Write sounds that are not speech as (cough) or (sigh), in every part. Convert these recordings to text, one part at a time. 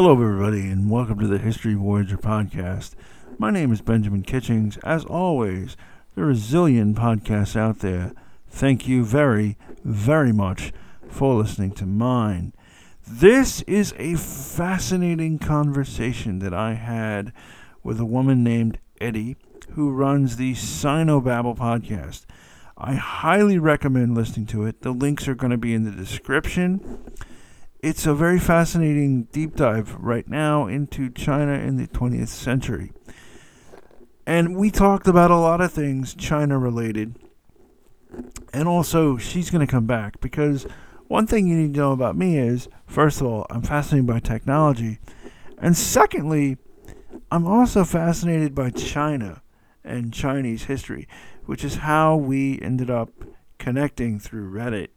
Hello, everybody, and welcome to the History Voyager podcast. My name is Benjamin Kitchings. As always, there are a zillion podcasts out there. Thank you very, very much for listening to mine. This is a fascinating conversation that I had with a woman named Edi who runs the Sinobabble podcast. I highly recommend listening to it. The links are going to be in the description it's a very fascinating deep dive right now into China in the 20th century. And we talked about a lot of things China related. And also, she's going to come back because one thing you need to know about me is first of all, I'm fascinated by technology. And secondly, I'm also fascinated by China and Chinese history, which is how we ended up connecting through Reddit.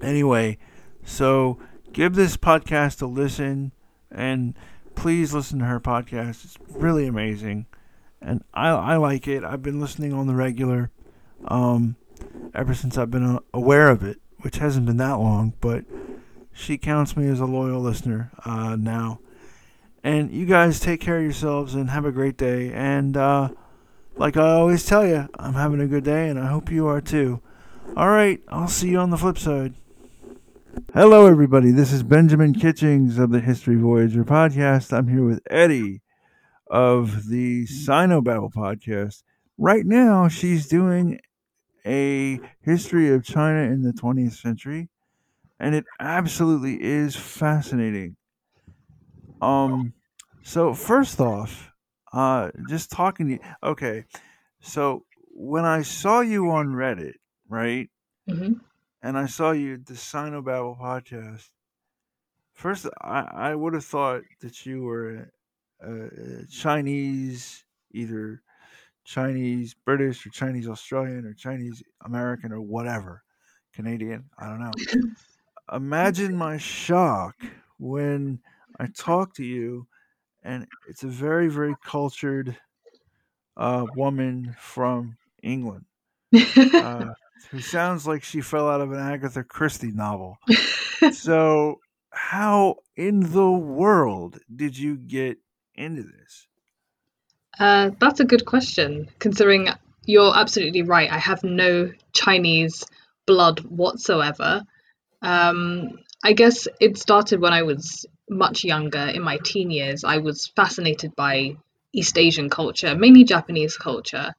Anyway, so give this podcast a listen and please listen to her podcast. It's really amazing. And I, I like it. I've been listening on the regular um, ever since I've been uh, aware of it, which hasn't been that long, but she counts me as a loyal listener uh, now. And you guys take care of yourselves and have a great day. And uh, like I always tell you, I'm having a good day, and I hope you are too. All right, I'll see you on the flip side. Hello, everybody. This is Benjamin Kitchings of the History Voyager podcast. I'm here with Edi of the Sinobabble podcast. Right now, she's doing a history of China in the 20th century, and it absolutely is fascinating. Um, so first off, uh, just talking to you. Okay, so when I saw you on Reddit, right? Mm-hmm and I saw you at the Sinobabble podcast. First, I, I would have thought that you were a, a Chinese, either Chinese British or Chinese Australian or Chinese American or whatever, Canadian. I don't know. Imagine my shock when I talk to you, and it's a very, very cultured uh, woman from England. (laughs) Uh, who sounds like she fell out of an Agatha Christie novel. (laughs) so, how in the world did you get into this? Uh, that's a good question, considering you're absolutely right. I have no Chinese blood whatsoever. Um, I guess it started when I was much younger, in my teen years. I was fascinated by East Asian culture, mainly Japanese culture.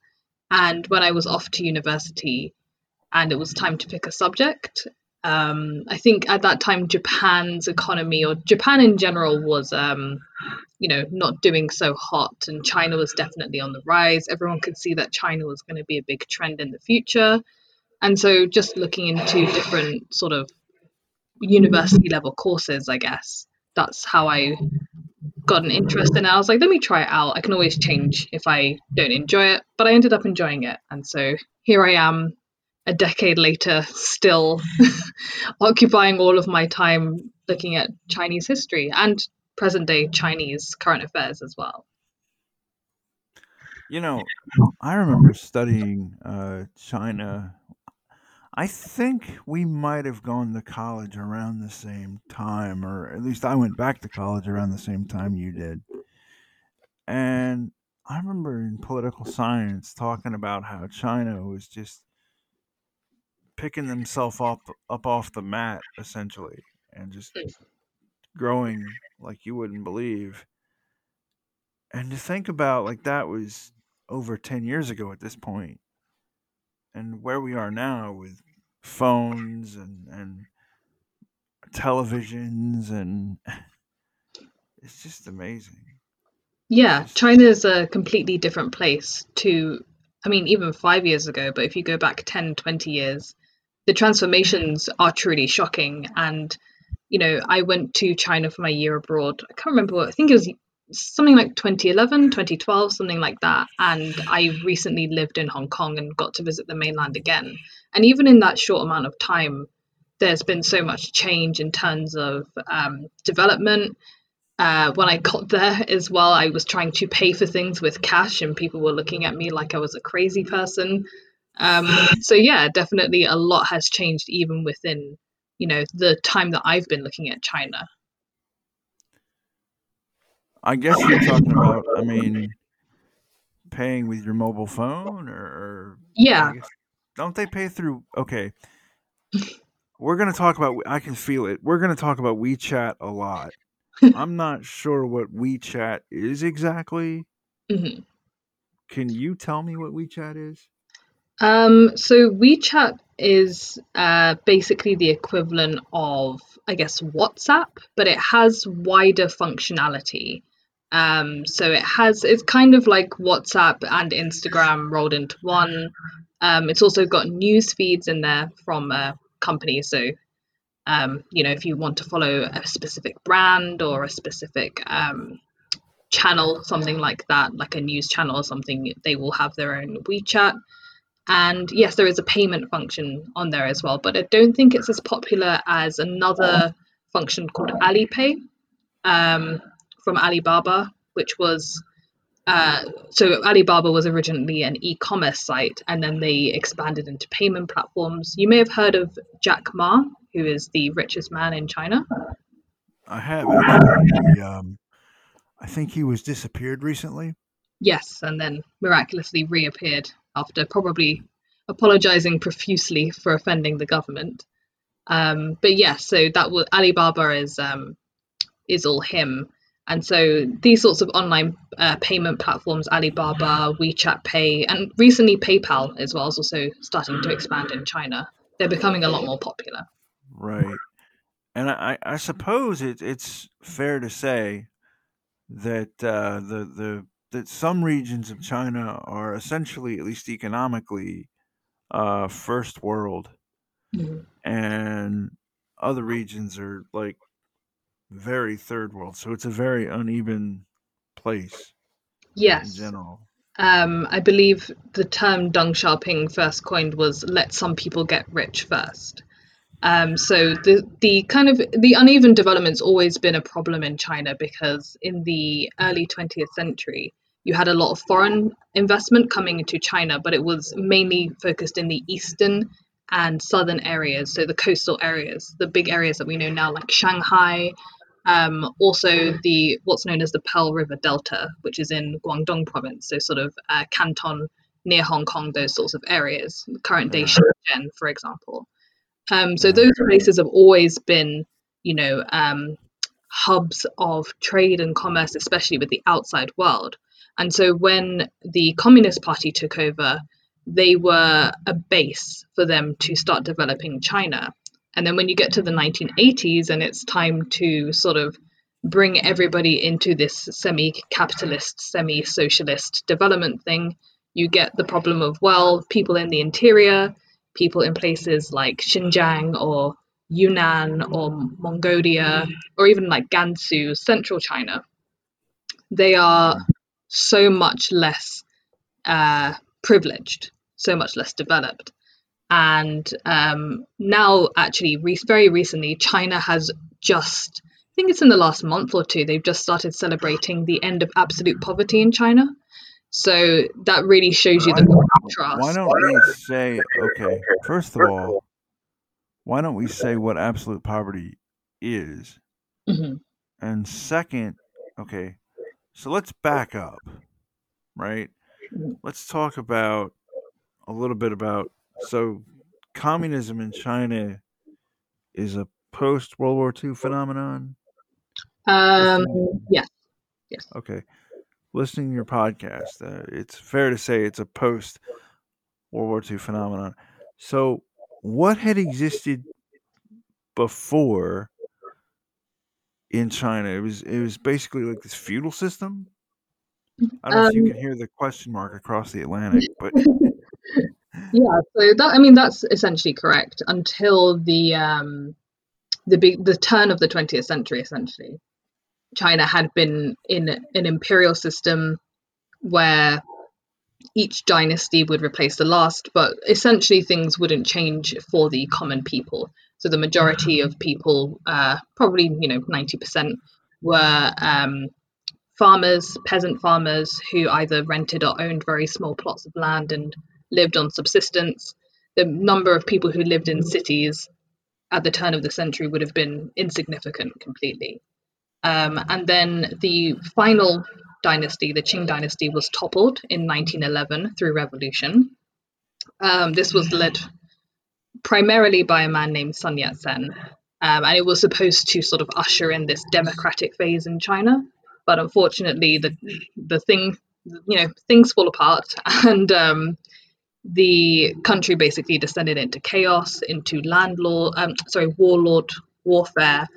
And when I was off to university, and it was time to pick a subject. Um, I think at that time Japan's economy or Japan in general was, um, you know, not doing so hot, and China was definitely on the rise. Everyone could see that China was going to be a big trend in the future, and so just looking into different sort of university level courses, I guess that's how I got an interest in it. I was like, let me try it out. I can always change if I don't enjoy it, but I ended up enjoying it, and so here I am a decade later still (laughs) occupying all of my time looking at Chinese history and present day Chinese current affairs as well. You know, I remember studying uh, China. I think we might have gone to college around the same time, or at least I went back to college around the same time you did. And I remember in political science talking about how China was just picking themselves up up off the mat essentially and just hmm. growing like you wouldn't believe. And to think about like that was over 10 years ago at this point. And where we are now with phones and and televisions and (laughs) it's just amazing. Yeah, China is a completely different place to I mean even 5 years ago, but if you go back 10, 20 years, the transformations are truly shocking. And, you know, I went to China for my year abroad. I can't remember what, I think it was something like 2011, 2012, something like that. And I recently lived in Hong Kong and got to visit the mainland again. And even in that short amount of time, there's been so much change in terms of um, development. Uh, when I got there as well, I was trying to pay for things with cash, and people were looking at me like I was a crazy person. Um, so yeah, definitely a lot has changed even within you know the time that I've been looking at China. I guess you're talking about. I mean, paying with your mobile phone, or, or Yeah. Guess, don't they pay through? Okay, we're gonna talk about. I can feel it. We're gonna talk about WeChat a lot. (laughs) I'm not sure what WeChat is exactly. Mhm. Can you tell me what WeChat is? Um, so WeChat is uh, basically the equivalent of, I guess, WhatsApp, but it has wider functionality. Um, so it has, it's kind of like WhatsApp and Instagram rolled into one. Um, it's also got news feeds in there from a company. So, um, you know, if you want to follow a specific brand or a specific um, channel, something like that, like a news channel or something, they will have their own WeChat. And yes, there is a payment function on there as well, but I don't think it's as popular as another function called Alipay um, from Alibaba, which was uh, so Alibaba was originally an e-commerce site, and then they expanded into payment platforms. You may have heard of Jack Ma, who is the richest man in China. I have. He, um, I think he was disappeared recently. Yes, and then miraculously reappeared after probably apologizing profusely for offending the government. Um, but yes, so that Alibaba is um, is all him, and so these sorts of online uh, payment platforms, Alibaba, WeChat Pay, and recently PayPal as well is also starting to expand in China. They're becoming a lot more popular. Right. And I, I I suppose it, it's fair to say that uh, the the that some regions of China are essentially, at least economically, uh, first world, Mhm. and other regions are like very third world. So it's a very uneven place in Yes, general. um, I believe the term Deng Xiaoping first coined was "let some people get rich first." Um, so the the kind of the uneven development's always been a problem in China because in the early 20th century you had a lot of foreign investment coming into China, but it was mainly focused in the eastern and southern areas, so the coastal areas, the big areas that we know now, like Shanghai. Um, also, the what's known as the Pearl River Delta, which is in Guangdong province, so sort of uh, Canton near Hong Kong, those sorts of areas. Current day. Shenzhen, for example. Um, so those places have always been, you know, um, hubs of trade and commerce, especially with the outside world. And so when the Communist Party took over, they were a base for them to start developing China. And then when you get to the 1980s and it's time to sort of bring everybody into this semi capitalist, semi socialist development thing, you get the problem of, well, people in the interior, people in places like Xinjiang or Yunnan or Mongolia or even like Gansu, central China, they are so much less uh, privileged, so much less developed. And um, now, actually, re- very recently, China has just, I think it's in the last month or two, they've just started celebrating the end of absolute poverty in China. So that really shows you the contrast. Why don't we say okay? First of all, why don't we say what absolute poverty is? Mhm. And second, okay, so let's back up, right? Mhm. Let's talk about a little bit about so communism in China is a post World War II phenomenon. Um, yes, yes. Okay, listening to your podcast, uh, it's fair to say it's a post World War II phenomenon. So, what had existed before in China? It was it was basically like this feudal system. I don't know if you Um, can hear the question mark across the Atlantic, (laughs) but Yeah, so that I mean that's essentially correct until the um the big the turn of the 20th century essentially. China had been in an imperial system where each dynasty would replace the last, but essentially things wouldn't change for the common people. So the majority of people, uh, probably you know 90%, were um, farmers, peasant farmers who either rented or owned very small plots of land and lived on subsistence. The number of people who lived in cities at the turn of the century would have been insignificant completely. Um, and then the final dynasty, the Qing dynasty, was toppled in 1911 through revolution. Um, this was led primarily by a man named Sun Yat sen, um, and it was supposed to sort of usher in this democratic phase in China. But unfortunately, the the thing, you know, things fall apart, (laughs) and um, the country basically descended into chaos, into landlord, um, sorry, warlord warfare,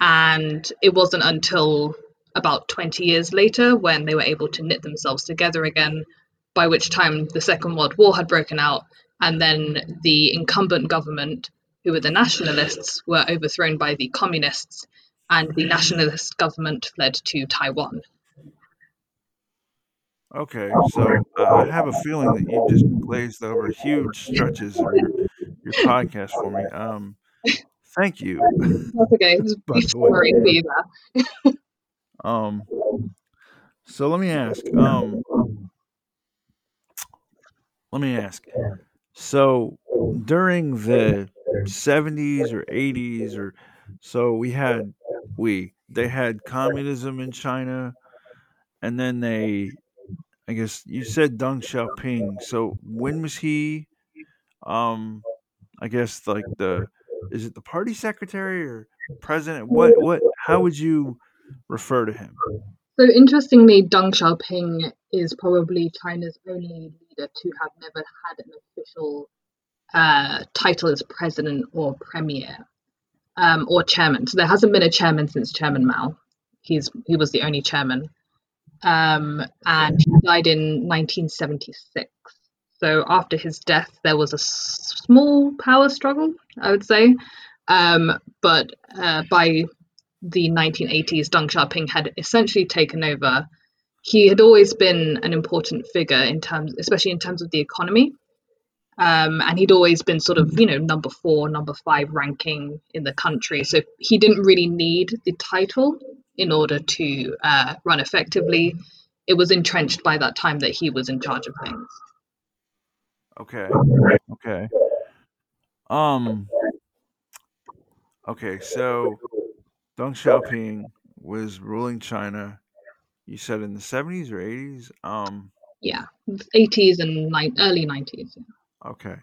and it wasn't until about 20 years later when they were able to knit themselves together again, by which time the Second World War had broken out, and then the incumbent government, who were the nationalists, were overthrown by the communists, and the nationalist government fled to Taiwan. Okay, so uh, I have a feeling that you just glazed over huge stretches of your, your podcast for me. Um, thank you. That's okay. Just (laughs) for um, so let me ask. Um, let me ask. So during the seventies or eighties, or so we had we they had communism in China, and then they I guess you said Deng Xiaoping. So when was he? Um, I guess like the is it the party secretary or president? What what? How would you refer to him? So interestingly, Deng Xiaoping is probably China's only leader to have never had an official uh, title as president or premier um, or chairman. So there hasn't been a chairman since Chairman Mao. He's he was the only chairman um, and he died in 1976. So after his death, there was a small power struggle, I would say. Um, but uh, by the 1980s, Deng Xiaoping had essentially taken over. He had always been an important figure in terms, especially in terms of the economy. Um, and he'd always been sort of, you know, number four, number five ranking in the country. So he didn't really need the title in order to uh, run effectively. It was entrenched by that time that he was in charge of things. Okay. Okay. Um. Okay, so Deng Xiaoping was ruling China. You said in the seventies or eighties. Um. Yeah, eighties and ni- early nineties. Yeah. Okay.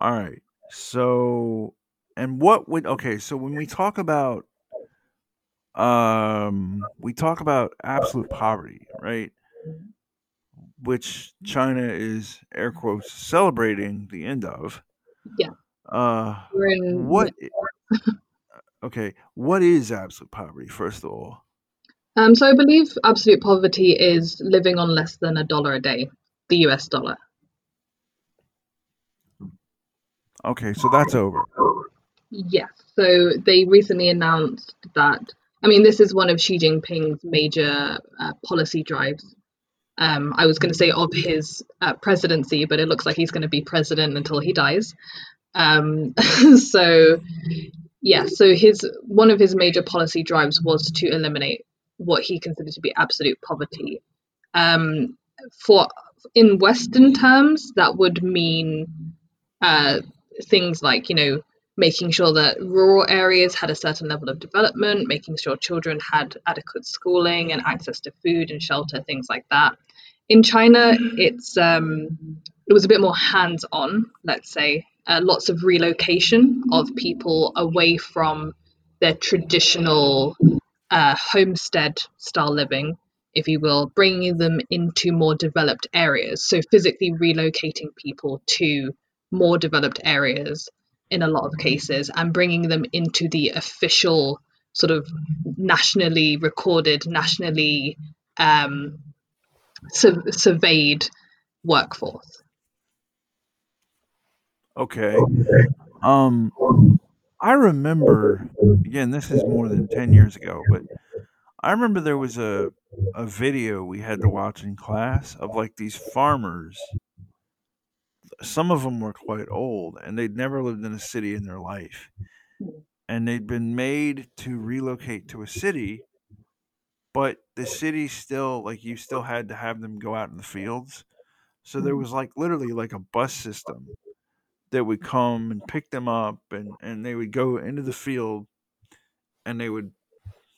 All right. So, and what would okay? So when we talk about um, we talk about absolute poverty, right? Which China is air quotes celebrating the end of. Yeah. Uh, what? (laughs) okay, what is absolute poverty? First of all. Um, so I believe absolute poverty is living on less than a dollar a day, the U.S. dollar. Okay, so that's over. Yes. So they recently announced that I mean, this is one of Xi Jinping's major uh, policy drives. Um, I was going to say of his uh, presidency, but it looks like he's going to be president until he dies. Um, (laughs) so, yeah, so his one of his major policy drives was to eliminate what he considered to be absolute poverty. Um, for in Western terms, that would mean uh, things like you know making sure that rural areas had a certain level of development, making sure children had adequate schooling and access to food and shelter, things like that. In China, it's um, it was a bit more hands-on, let's say. Uh, lots of relocation of people away from their traditional uh, homestead style living, if you will, bringing them into more developed areas. So physically relocating people to more developed areas in a lot of cases and bringing them into the official sort of nationally recorded, nationally um, su- surveyed workforce. Okay. Um, I remember again. This is more than ten years ago, but I remember there was a a video we had to watch in class of like these farmers some of them were quite old and they'd never lived in a city in their life. And they'd been made to relocate to a city, but the city still, like, you still had to have them go out in the fields. So there mm-hmm. was like literally like a bus system that would come and pick them up and, and they would go into the field and they would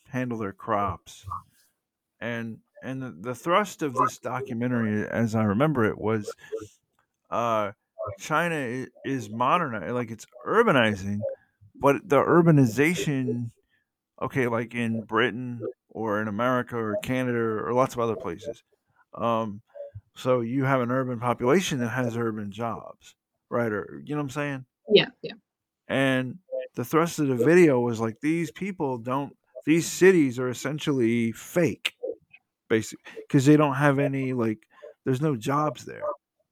handle their crops. And and the, the thrust of this documentary, as I remember it, was uh, China is modernizing, like it's urbanizing, but the urbanization, okay, like in Britain or in America or Canada or lots of other places. Um, so you have an urban population that has urban jobs, right? Or you know what I'm saying? Yeah, yeah. And the thrust of the video was like these people don't these cities are essentially fake basically because they don't have any like there's no jobs there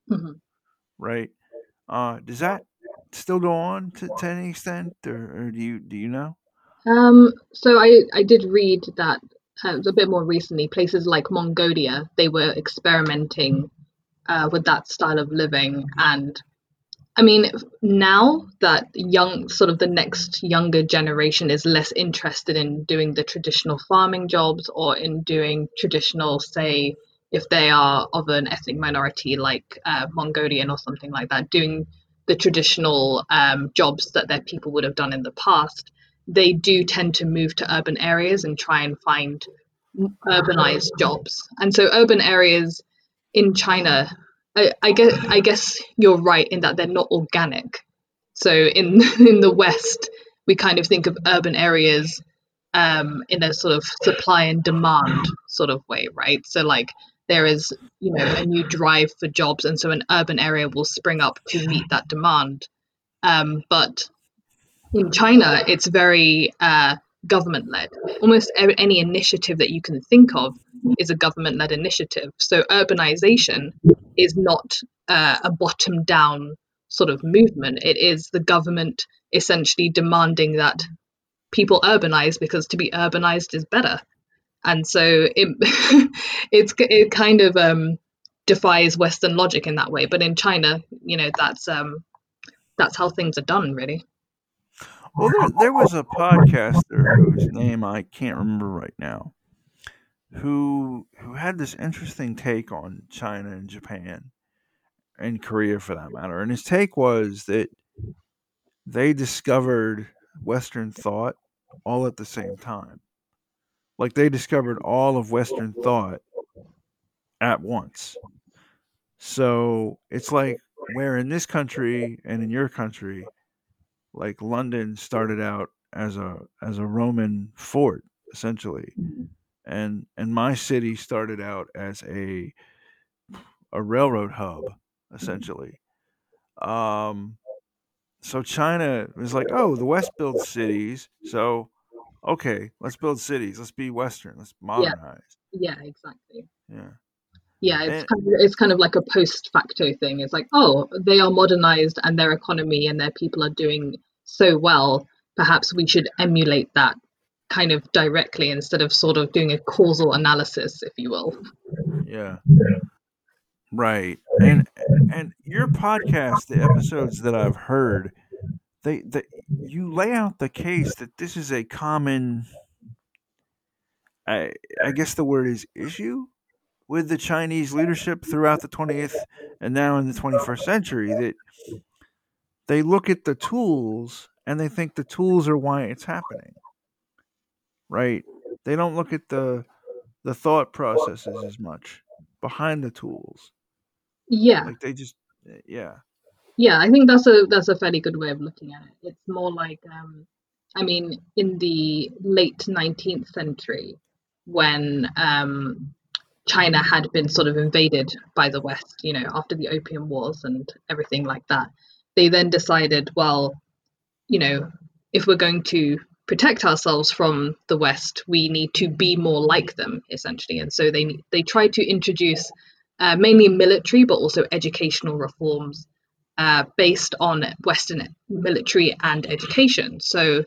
hmm right uh does that still go on to, to any extent or, or do you do you know Um, so I I did read that uh, a bit more recently. Places like Mongolia, they were experimenting uh, with that style of living, and I mean, now that young, sort of the next younger generation is less interested in doing the traditional farming jobs or in doing traditional, say, if they are of an ethnic minority like uh, Mongolian or something like that, doing the traditional um, jobs that their people would have done in the past, they do tend to move to urban areas and try and find urbanized jobs. And so, urban areas in China I, I guess I guess you're right in that they're not organic. So in (laughs) in the West, we kind of think of urban areas um, in a sort of supply and demand sort of way, right? So like there is you know a new drive for jobs, and so an urban area will spring up to meet that demand. Um, but in China, it's very uh, government led. Almost any initiative that you can think of is a government led initiative. So urbanization is not uh, a bottom down sort of movement. It is the government essentially demanding that people urbanize because to be urbanized is better. And so it (laughs) it's it kind of um, defies Western logic in that way. But in China, you know, that's um, that's how things are done, really. Well there, there was a podcaster whose name i can't remember right now who who had this interesting take on china and japan and korea for that matter and his take was that they discovered western thought all at the same time. Like they discovered all of western thought at once. So it's like where in this country and in your country like london started out as a as a roman fort essentially and and my city started out as a a railroad hub essentially. Um so china is like oh the west builds cities so okay let's build cities let's be western let's Yeah, modernize. Yeah, exactly. yeah Yeah, it's and kind of it's kind of like a post facto thing. It's like, oh, they are modernized and their economy and their people are doing so well. Perhaps we should emulate that kind of directly instead of sort of doing a causal analysis, if you will. yeah right and and your podcast the episodes that i've heard they, they you lay out the case that this is a common I, I guess the word is issue with the Chinese leadership throughout the 20th and now in the 21st century that they look at the tools and they think the tools are why it's happening, right? They don't look at the the thought processes as much behind the tools. Yeah, Like they just yeah. yeah, I think that's a that's a fairly good way of looking at it. It's more like, um, I mean, in the late 19th century, when um, China had been sort of invaded by the West, you know, after the Opium Wars and everything like that, they then decided, well, you know, if we're going to protect ourselves from the West, we need to be more like them, essentially. And so they they tried to introduce uh, mainly military, but also educational reforms uh, based on Western military and education. So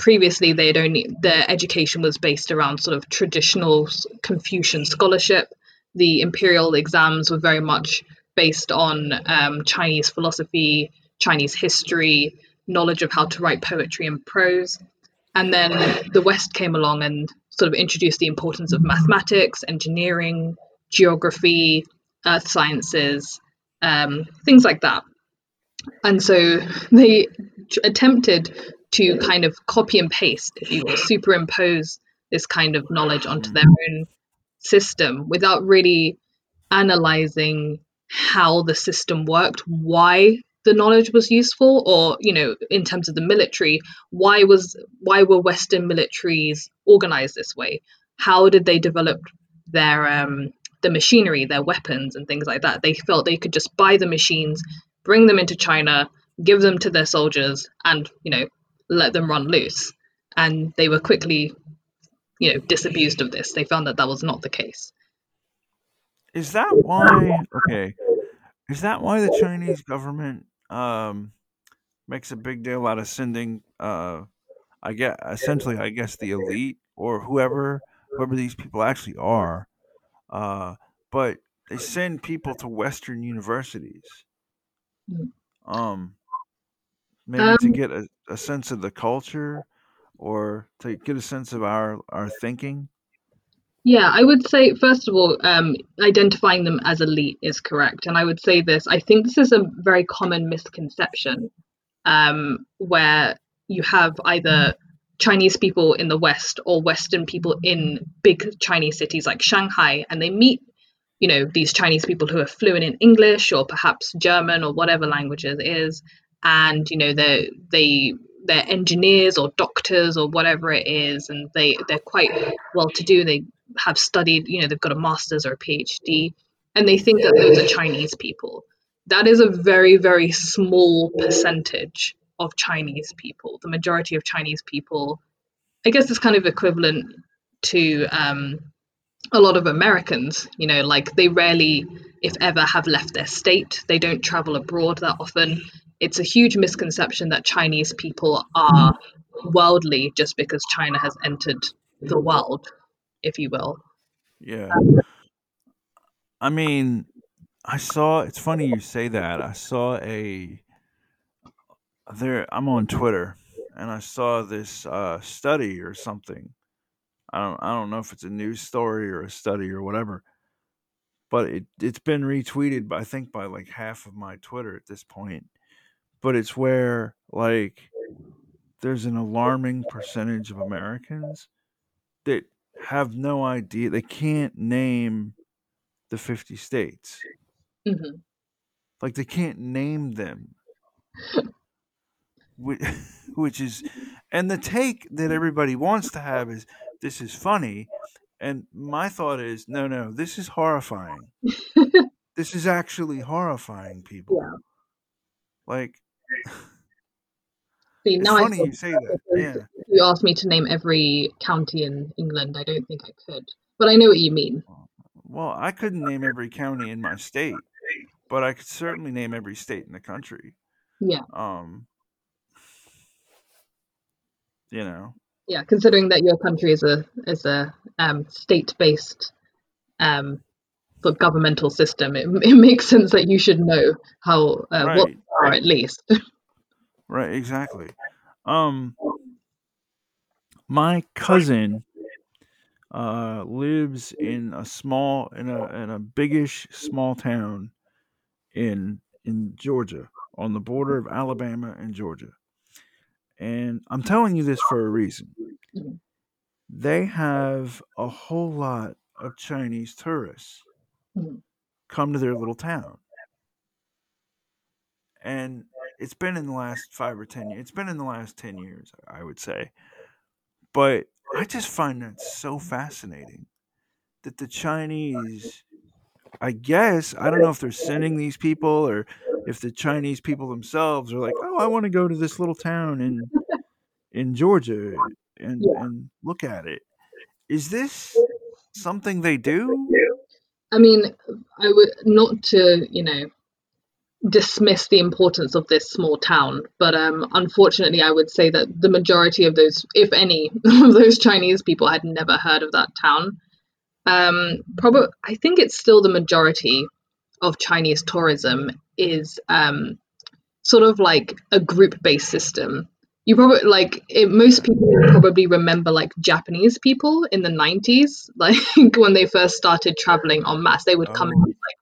previously, they'd only their education was based around sort of traditional Confucian scholarship. The imperial exams were very much based on um, Chinese philosophy, Chinese history, knowledge of how to write poetry and prose. And then the West came along and sort of introduced the importance of mathematics, engineering, geography, earth sciences, um, things like that. And so they attempted to kind of copy and paste, if you will, superimpose this kind of knowledge onto their own system without really analyzing how the system worked, why the knowledge was useful, or you know, in terms of the military, why was why were Western militaries organized this way? How did they develop their um, the machinery, their weapons, and things like that? They felt they could just buy the machines, bring them into China, give them to their soldiers, and you know, let them run loose. And they were quickly, you know, disabused of this. They found that that was not the case. Is that why? Okay, is that why the Chinese government um makes a big deal out of sending uh I get essentially I guess the elite or whoever whoever these people actually are uh but they send people to western universities Mm. um maybe to Um, get a, a sense of the culture or to get a sense of our our thinking Yeah, I would say, first of all, um, identifying them as elite is correct. And I would say this I think this is a very common misconception um, where you have either Chinese people in the West or Western people in big Chinese cities like Shanghai, and they meet, you know, these Chinese people who are fluent in English or perhaps German or whatever languages is, and you know they they they're engineers or doctors or whatever it is, and they they're quite well to do. They have studied, you know, they've got a master's or a PhD, and they think that those are Chinese people. That is a very very small percentage of Chinese people. The majority of Chinese people, I guess, is kind of equivalent to um, a lot of Americans. You know, like they rarely, if ever, have left their state. They don't travel abroad that often. It's a huge misconception that Chinese people are worldly just because China has entered the world, if you will. yeah. I mean i saw it's funny you say that. I saw a there i'm on twitter and i saw this uh study or something. I don't i don't know if it's a news story or a study or whatever but it it's been retweeted by i think by like half of my twitter at this point but it's where like there's an alarming percentage of americans that have no idea they can't name the 50 states. Hmm like they can't name them. Which, (laughs) which is and the take that everybody wants to have is this is funny and my thought is no no this is horrifying. (laughs) This is actually horrifying people. Yeah. like (laughs) See, it's now I funny feel you say that yeah if you asked me to name every county in England, I don't think I could. But I know what you mean. well i couldn't name every county in my state but i could certainly name every state in the country Yeah, um you know yeah. Considering that your country is a is a um, state-based um, sort of governmental system, it, it makes sense that you should know how uh, what right they are at least. (laughs) right exactly um my cousin uh lives in a small in a in a biggish small town in in Georgia on the border of Alabama and Georgia. And I'm telling you this for a reason. Mhm. They have a whole lot of Chinese tourists Mhm. come to their little town. And it's been in the last 5 or 10 years. It's been in the last 10 years, I would say. But I just find that so fascinating that the Chinese I guess I don't know if they're sending these people or if the Chinese people themselves are like, "Oh, I want to go to this little town in in Georgia and Yeah. and look at it." Is this something they do? I mean, I would not to you know dismiss the importance of this small town, but um, unfortunately, I would say that the majority of those, if any, (laughs) of those Chinese people had never heard of that town. Um, probably, I think it's still the majority of Chinese tourism is um, sort of like a group-based system. You probably like it, most people probably remember like Japanese people in the 90s, (laughs) like when they first started traveling en masse, they would come in Oh, like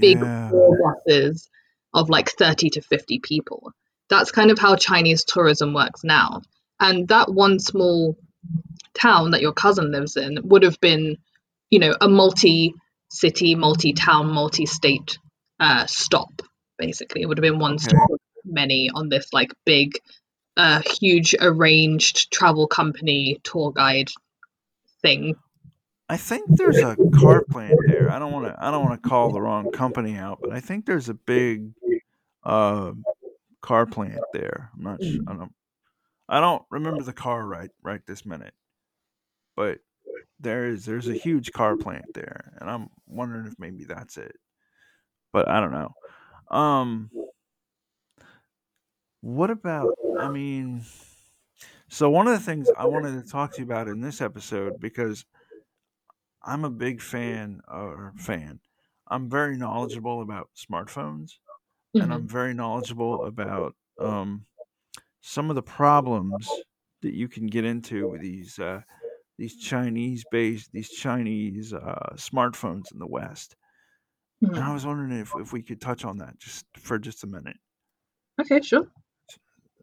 big yeah. buses of like 30 to 50 people. That's kind of how Chinese tourism works now. And that one small town that your cousin lives in would have been, you know, a multi city, multi town, multi state uh, stop, basically. It would have been one Okay. stop many on this like big, uh, huge arranged travel company tour guide thing. I think there's a car plant there. I don't want to. I don't want to call the wrong company out, but I think there's a big uh, car plant there. I'm not. Sure, I don't. I don't remember the car right right this minute, but there is there's a huge car plant there, and I'm wondering if maybe that's it. But I don't know. Um, what about? I mean, so one of the things I wanted to talk to you about in this episode because I'm a big fan or fan. I'm very knowledgeable about smartphones and Mhm. I'm very knowledgeable about um, some of the problems that you can get into with these uh, these Chinese based these Chinese uh, smartphones in the West. And I Mhm. was wondering if, if we could touch on that just for just a minute, Okay, sure.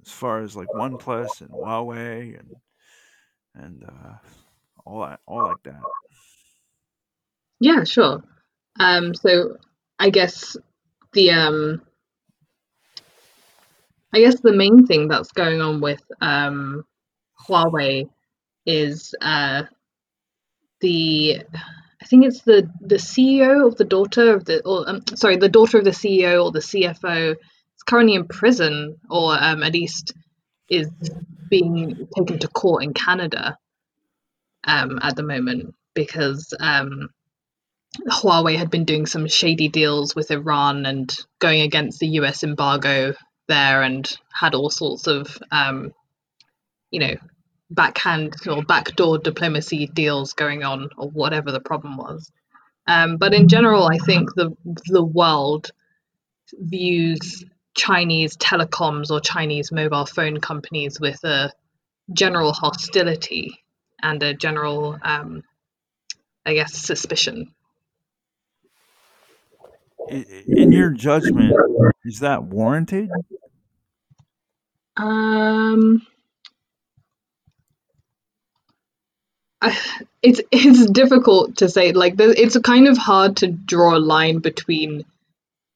As far as like OnePlus and Huawei and and uh, all that all like that. Yeah, sure. Um, so I guess the um, I guess the main thing that's going on with um, Huawei is uh, the I think it's the the CEO of the daughter of the or um, sorry the daughter of the CEO or the CFO currently in prison or um, at least is being taken to court in Canada um, at the moment because um, Huawei had been doing some shady deals with Iran and going against the US embargo there and had all sorts of, um, you know, backhand or backdoor diplomacy deals going on or whatever the problem was. Um, but in general, I think the the world views Chinese telecoms or Chinese mobile phone companies with a general hostility and a general, um, I guess, suspicion. In your judgment, is that warranted? Um, I, it's it's difficult to say. Like, it's kind of hard to draw a line between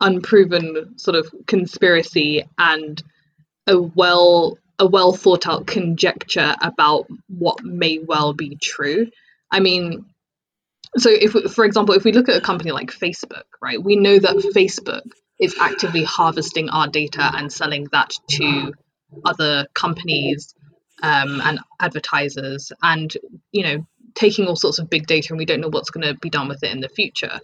unproven sort of conspiracy and a well a well thought out conjecture about what may well be true. I mean, so if for example, if we look at a company like Facebook, right, we know that Facebook is actively harvesting our data and selling that to other companies um, and advertisers, and you know, taking all sorts of big data, and we don't know what's going to be done with it in the future.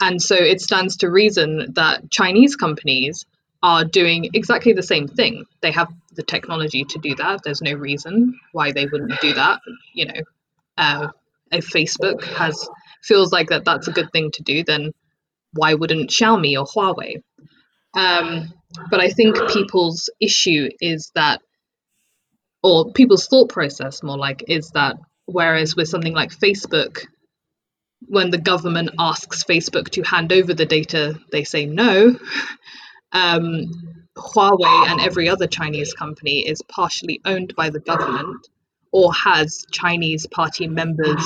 And so it stands to reason that Chinese companies are doing exactly the same thing. They have the technology to do that. There's no reason why they wouldn't do that. You know, uh, if Facebook has feels like that that's a good thing to do, then why wouldn't Xiaomi or Huawei? Um, but I think people's issue is that, or people's thought process more like, is that whereas with something like Facebook, when the government asks Facebook to hand over the data, they say no. Um, Huawei and every other Chinese company is partially owned by the government or has Chinese party members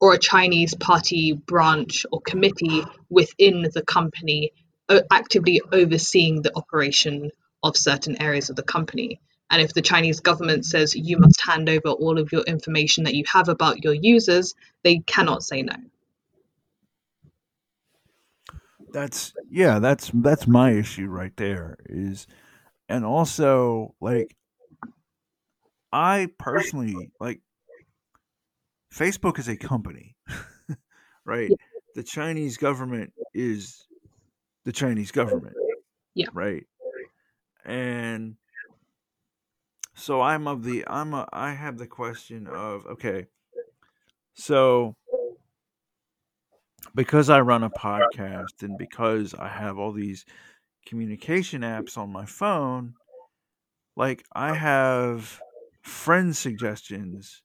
or a Chinese party branch or committee within the company actively overseeing the operation of certain areas of the company. And if the Chinese government says you must hand over all of your information that you have about your users, they cannot say no. That's yeah, that's that's my issue right there is and also like I personally like Facebook is a company, (laughs) right? The Chinese government is the Chinese government. Yeah. Right. And so I'm of the I'm a I have the question of okay. So because I run a podcast and because I have all these communication apps on my phone, like I have friend suggestions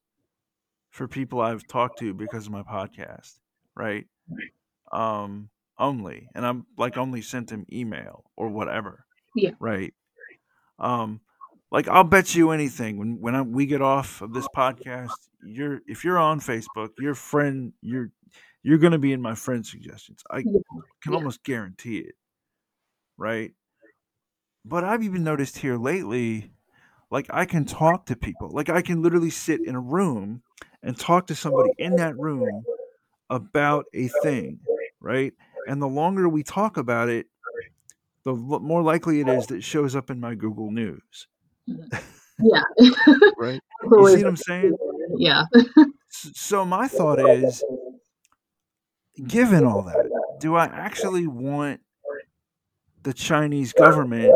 for people I've talked to because of my podcast, right? Um, only, and I'm like only sent them email or whatever, Yeah. right? Um, like I'll bet you anything when when I, we get off of this podcast, you're if you're on Facebook, your friend, you're you're going to be in my friend suggestions. I Yeah. can Yeah. almost guarantee it, right? But I've even noticed here lately, like I can talk to people, like I can literally sit in a room and talk to somebody in that room about a thing, right? And the longer we talk about it, the more likely it is that it shows up in my Google News, Yeah. (laughs) right? (laughs) You see what I'm saying? yeah. (laughs) So my thought is, given all that, do I actually want the Chinese government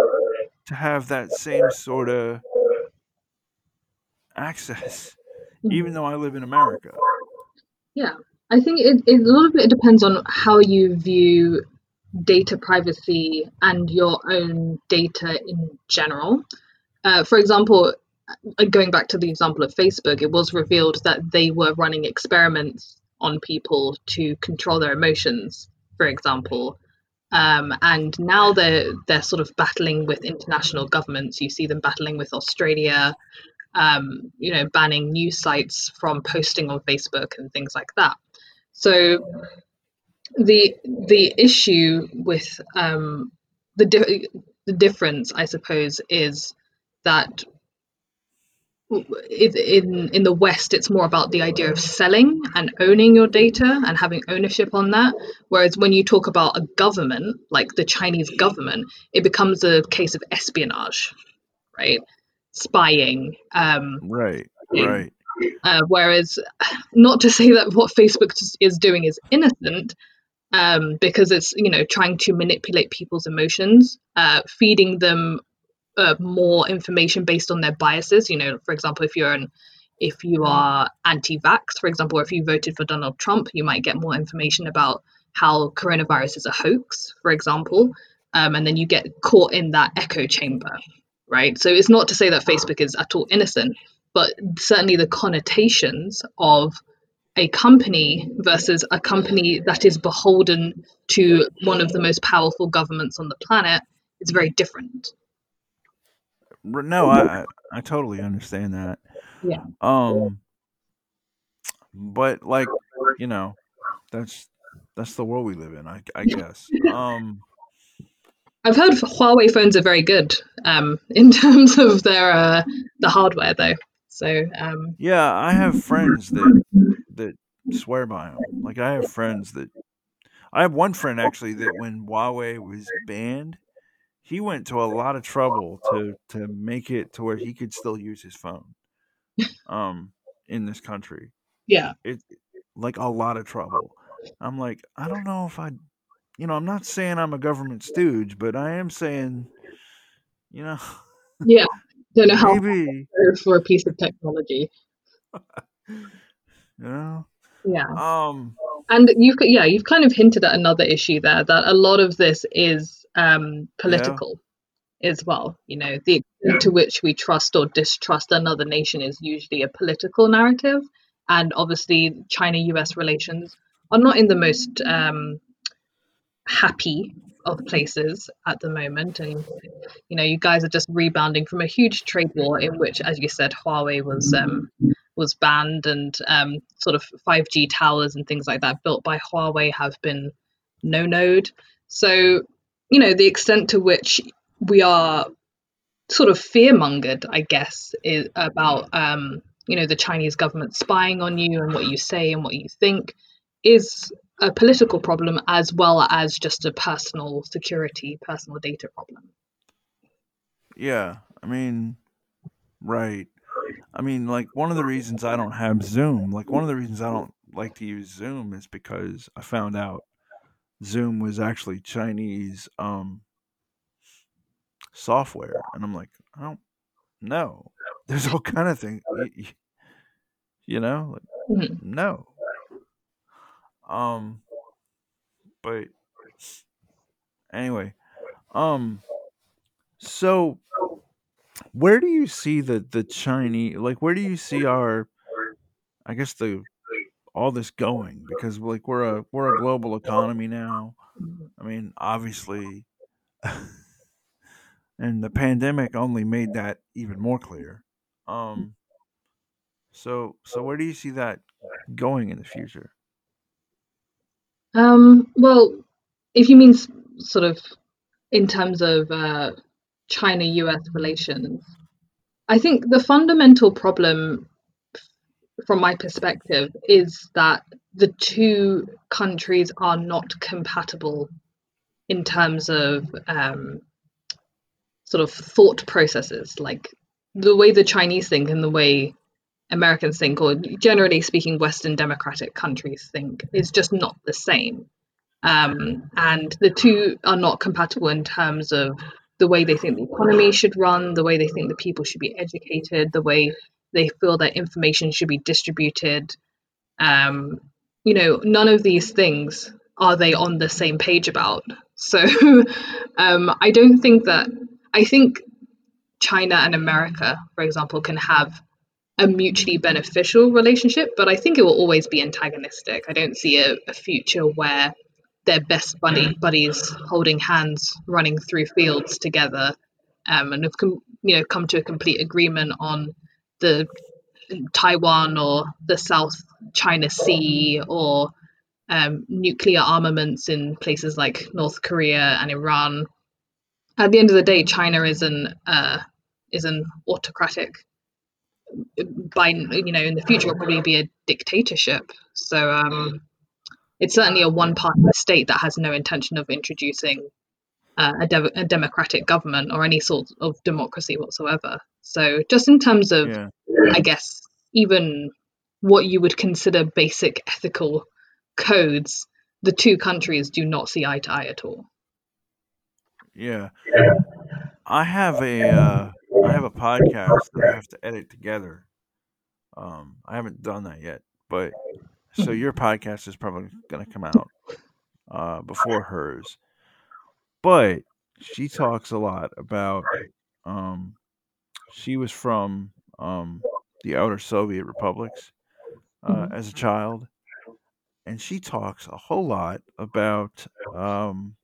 to have that same sort of access, even though I live in America? Yeah, I think it, it, a little bit depends on how you view data privacy and your own data in general. Uh, for example, uh, going back to the example of Facebook, it was revealed that they were running experiments on people to control their emotions, for example. Um, and now they're they're sort of battling with international governments. You see them battling with Australia, um, you know, banning news sites from posting on Facebook and things like that. So the the issue with um, the di- the difference, I suppose, is that in in the West, it's more about the idea of selling and owning your data and having ownership on that. Whereas when you talk about a government, like the Chinese government, it becomes a case of espionage, right? Spying, um, Right, right. uh, whereas, not to say that what Facebook is- is doing is innocent, um, because it's you know trying to manipulate people's emotions, uh, feeding them uh, more information based on their biases. You know, for example, if you're an if you are anti-vax, for example, or if you voted for Donald Trump, you might get more information about how coronavirus is a hoax, for example, um, and then you get caught in that echo chamber, right? So it's not to say that Facebook is at all innocent, but certainly the connotations of a company versus a company that is beholden to one of the most powerful governments on the planet is very different. No, I I I totally understand that. Yeah. Um, but like you know, that's that's the world we live in. I I guess. Um, I've heard Huawei phones are very good um, (laughs) in terms of their uh, the hardware, though. So um, yeah, I have friends that that swear by them. Like I have friends that I have one friend actually that when Huawei was banned, he went to a lot of trouble to to make it to where he could still use his phone. Um, in this country. yeah, it like a lot of trouble. I'm like, I don't know if I, you know, I'm not saying I'm a government stooge, but I am saying, you know, yeah. Don't know (laughs) how maybe, for a piece of technology. (laughs) you know, Yeah. um, And you've yeah, you've kind of hinted at another issue there that a lot of this is um, political as well. You know, the extent to which we trust or distrust another nation is usually a political narrative, and obviously China-U.S. relations are not in the most um, happy of places at the moment, and you know, you guys are just rebounding from a huge trade war in which, as you said, Huawei was um, was banned, and um, sort of 5G towers and things like that built by Huawei have been no-node. So, you know, the extent to which we are sort of fear-mongered, I guess, is about um, you know the Chinese government spying on you and what you say and what you think is a political problem as well as just a personal security, personal data problem. yeah, I mean, right. I mean, like one of the reasons I don't have Zoom, like one of the reasons I don't like to use Zoom is because I found out Zoom was actually Chinese um software, and I'm like, I don't know. There's all kind of things, you know, like Mhm. no. Um, but anyway, um, so where do you see the the Chinese like where do you see our I guess the all this going because like we're a we're a global economy now. I mean, obviously (laughs) and the pandemic only made that even more clear. Um, so so where do you see that going in the future? Um, well, if you mean sort of in terms of uh, China US relations, I think the fundamental problem from my perspective is that the two countries are not compatible in terms of um, sort of thought processes, like the way the Chinese think and the way Americans think, or generally speaking, Western democratic countries think, is just not the same. Um, and the two are not compatible in terms of the way they think the economy should run, the way they think the people should be educated, the way they feel that information should be distributed. Um, you know, none of these things are they on the same page about. (laughs) So um, I don't think that, I think China and America, for example, can have a mutually beneficial relationship, but I think it will always be antagonistic. I don't see a, a future where they're best buddy buddies holding hands running through fields together um, and have com- you know come to a complete agreement on the Taiwan or the South China Sea or um, nuclear armaments in places like North Korea and Iran. At the end of the day, China is an uh, is an autocratic. By you know, in the future, will probably be a dictatorship. So um, it's certainly a one-party state that has no intention of introducing uh, a, de- a democratic government or any sort of democracy whatsoever. So, just in terms of, Yeah. I guess, even what you would consider basic ethical codes, the two countries do not see eye to eye at all. Yeah. I have a uh, I have a podcast that I have to edit together. Um, I haven't done that yet, but so your podcast is probably going to come out uh, before hers. But she talks a lot about um, she was from um, the outer Soviet republics uh, as a child, and she talks a whole lot about um,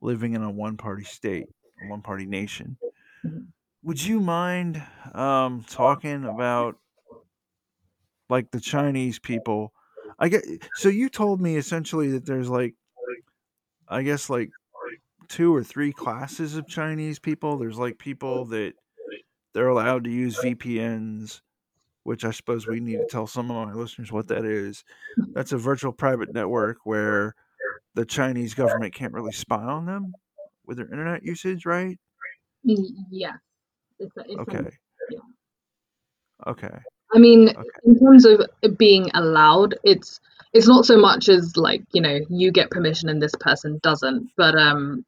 living in a one-party state, a one-party nation. Mhm. Would you mind um, talking about like the Chinese people? I get so you told me essentially that there's like I guess like two or three classes of Chinese people. There's like people that they're allowed to use VPNs, which I suppose we need to tell some of my listeners what that is. That's a virtual private network where the Chinese government can't really spy on them with their internet usage, right? Yeah, it's, it's Okay. yeah. Okay. I mean, Okay. in terms of being allowed, it's it's not so much as like you know you get permission and this person doesn't, but um,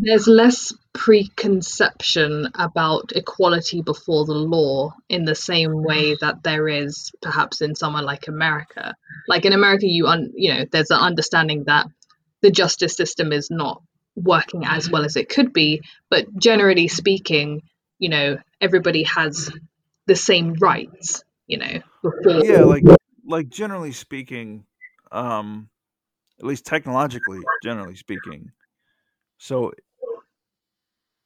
there's less preconception about equality before the law in the same way that there is perhaps in somewhere like America. Like in America, you un, you know there's an understanding that the justice system is not working as well as it could be, but generally speaking, you know everybody has the same rights. You know before Yeah, like like generally speaking, um, at least technologically, generally speaking. So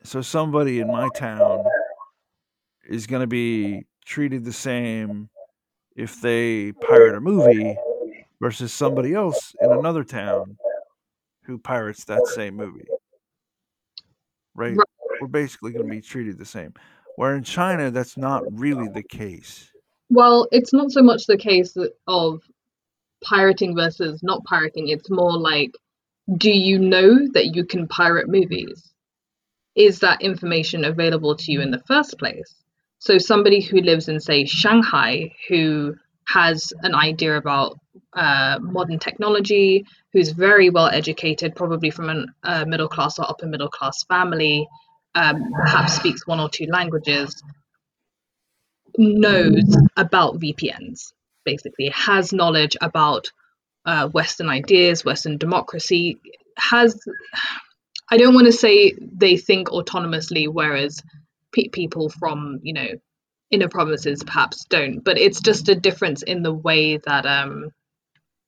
so somebody in my town is going to be treated the same if they pirate a movie versus somebody else in another town who pirates that same movie. Right? Right. We're basically going to be treated the same. Where in China, that's not really the case. Well, it's not so much the case of pirating versus not pirating. It's more like, do you know that you can pirate movies? Is that information available to you in the first place? So, somebody who lives in, say, Shanghai, who has an idea about uh, modern technology, who's very well educated, probably from a uh, middle class or upper middle class family, um, perhaps speaks one or two languages, knows about VPNs, basically, has knowledge about uh, Western ideas, Western democracy, has, I don't want to say they think autonomously, whereas pe- people from, you know, inner provinces perhaps don't, but it's just a difference in the way that, um,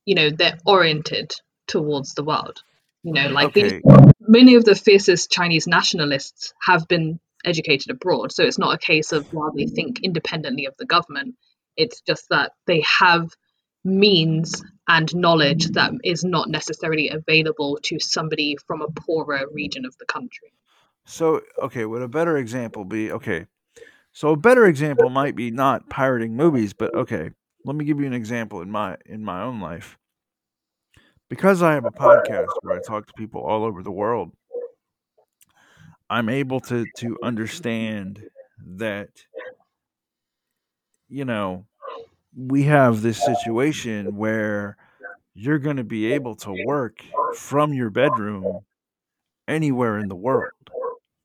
you know, they're oriented towards the world. You know, like Okay. the many of the fiercest Chinese nationalists have been educated abroad. So it's not a case of while they think independently of the government. It's just that they have means and knowledge that is not necessarily available to somebody from a poorer region of the country. So, okay, would a better example be okay? So a better example might be not pirating movies, but okay, let me give you an example in my in my own life. Because I have a podcast where I talk to people all over the world, I'm able to to understand that you know we have this situation where you're going to be able to work from your bedroom anywhere in the world,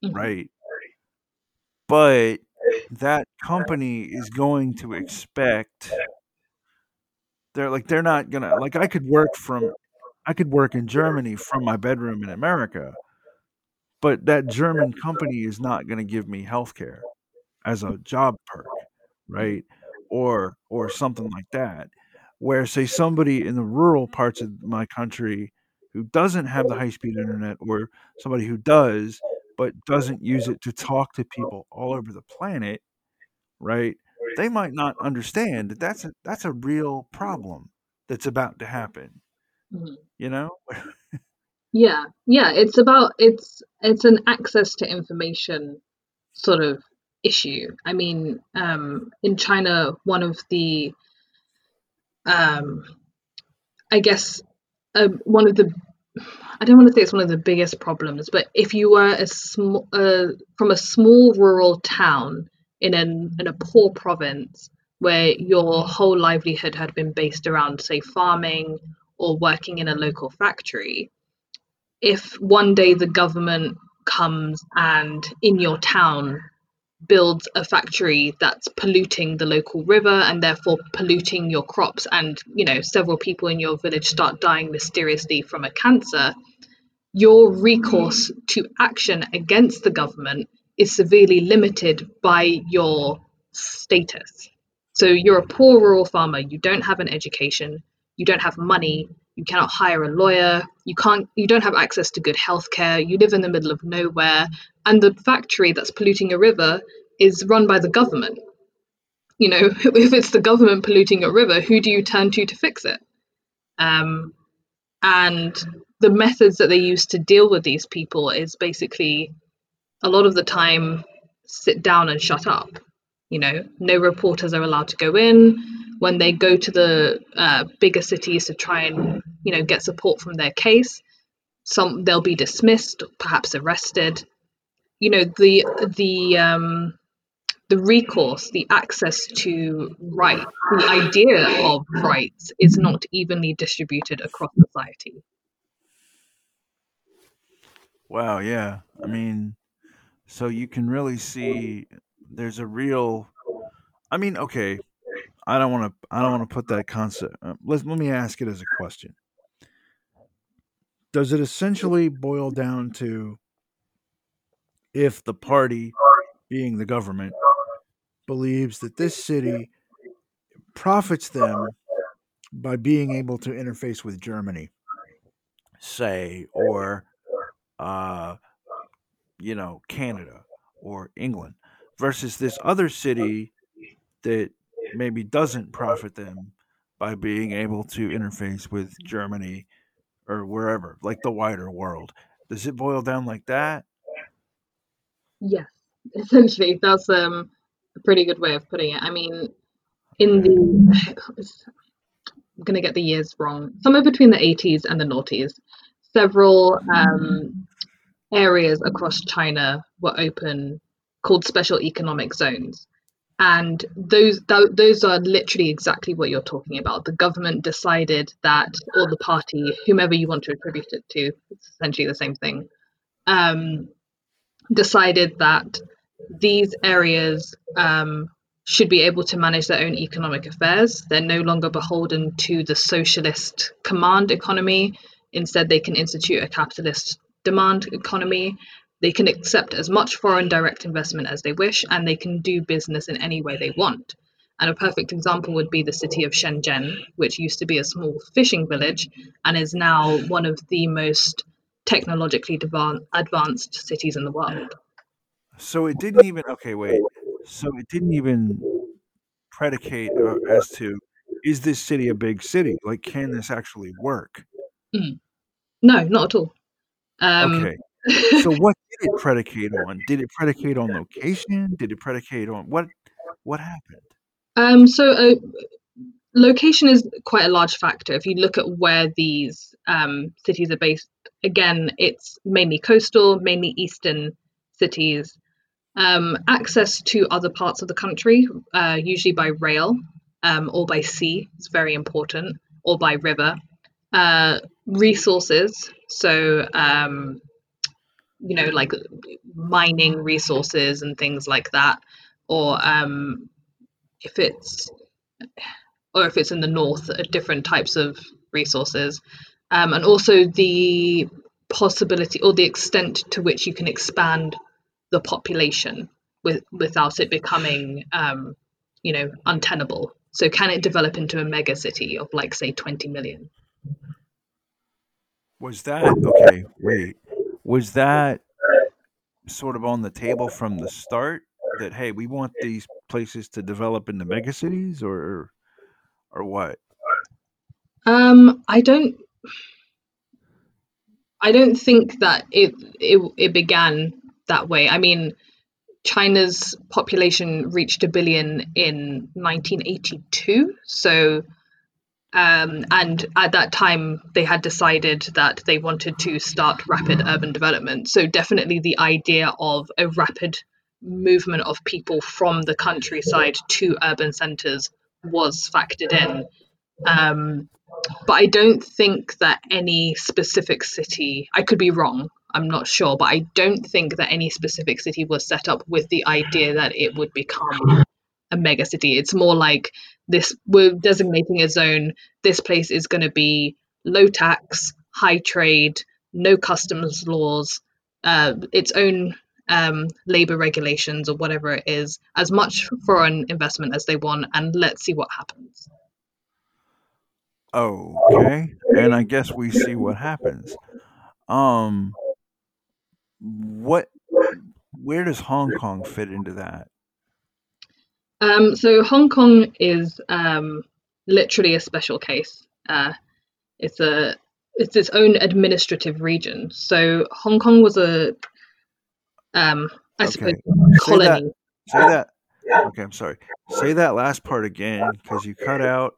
Mhm. right? But that company is going to expect they're like they're not going to like I could work from I could work in Germany from my bedroom in America, but that German company is not going to give me health care as a job perk, right? Or or something like that. Where say somebody in the rural parts of my country who doesn't have the high speed internet or somebody who does but doesn't use it to talk to people all over the planet, right? They might not understand that that's a that's a real problem that's about to happen, Mhm. you know? Yeah, yeah, it's about it's it's an access to information sort of issue. I mean, um, in China, one of the um, I guess um, one of the I don't want to say it's one of the biggest problems, but if you were a small uh, from a small rural town in an in a poor province where your whole livelihood had been based around, say, farming or working in a local factory, if one day the government comes and in your town builds a factory that's polluting the local river and therefore polluting your crops and you know several people in your village start dying mysteriously from a cancer your recourse to action against the government is severely limited by your status. So you're a poor rural farmer you don't have an education you don't have money you cannot hire a lawyer. You can't you don't have access to good healthcare. You live in the middle of nowhere. And the factory that's polluting a river is run by the government. You know (laughs) if it's the government polluting a river who do you turn to to fix it? Um, and the methods that they use to deal with these people is basically a lot of the time sit down and shut up. You know no reporters are allowed to go in when they go to the uh, bigger cities to try and you know get support from their case some they'll be dismissed perhaps arrested you know the the um the recourse the access to rights the idea of rights is not evenly distributed across society Wow, yeah. I mean, so you can really see there's a real I mean, okay, I don't want to I don't want to put that concept uh, let let me ask it as a question. Does it essentially boil down to if the party being the government believes that this city profits them by being able to interface with Germany, say, or uh, you know, Canada or England, versus this other city that maybe doesn't profit them by being able to interface with Germany or wherever, like the wider world. Does it boil down like that? yes (laughs) essentially that's um a pretty good way of putting it i mean in the (sighs) i'm going to get the years wrong somewhere between the 80s and the noughties several um, areas across china were open called special economic zones and those th- those are literally exactly what you're talking about the government decided that or the party whomever you want to attribute it to it's essentially the same thing um, decided that these areas um, should be able to manage their own economic affairs. They're no longer beholden to the socialist command economy. Instead, they can institute a capitalist demand economy. They can accept as much foreign direct investment as they wish, and they can do business in any way they want. And a perfect example would be the city of Shenzhen, which used to be a small fishing village and is now one of the most technologically advanced cities in the world. So it didn't even okay, wait. So it didn't even predicate uh, as to is this city a big city? Like, can this actually work? Mm. No, not at all. Um, Okay. So what did it (laughs) predicate on? Did it predicate on location? Did it predicate on what? What happened? um, so uh, location is quite a large factor. If you look at where these um, cities are based, again, it's mainly coastal, mainly eastern cities. Um, access to other parts of the country, uh, usually by rail um, or by sea, is very important, or by river. Uh, resources, so um, you know, like mining resources and things like that, or um, if it's or if it's in the north, uh, different types of resources, um, and also the possibility or the extent to which you can expand the population with, without it becoming, um, you know, untenable. So, can it develop into a mega city of like, say, 20 million? Was that okay? Wait, was that sort of on the table from the start? That hey, we want these places to develop into megacities, or or what? Um, I don't. I don't think that it, it it began that way. I mean, China's population reached a billion in 1982. So, um, and at that time, they had decided that they wanted to start rapid urban development. So, definitely the idea of a rapid movement of people from the countryside to urban centers was factored in. Um, but I don't think that any specific city, I could be wrong, I'm not sure, but I don't think that any specific city was set up with the idea that it would become a mega city. It's more like this we're designating a zone, this place is going to be low tax, high trade, no customs laws, uh, its own um, labor regulations or whatever it is, as much foreign investment as they want, and let's see what happens. Okay, and I guess we see what happens. Um, what? Where does Hong Kong fit into that? Um, so Hong Kong is um, literally a special case. Uh, it's a it's its own administrative region. So Hong Kong was a um, I suppose Okay, say that. colony. Say that. Okay, I'm sorry. Say that last part again because you cut out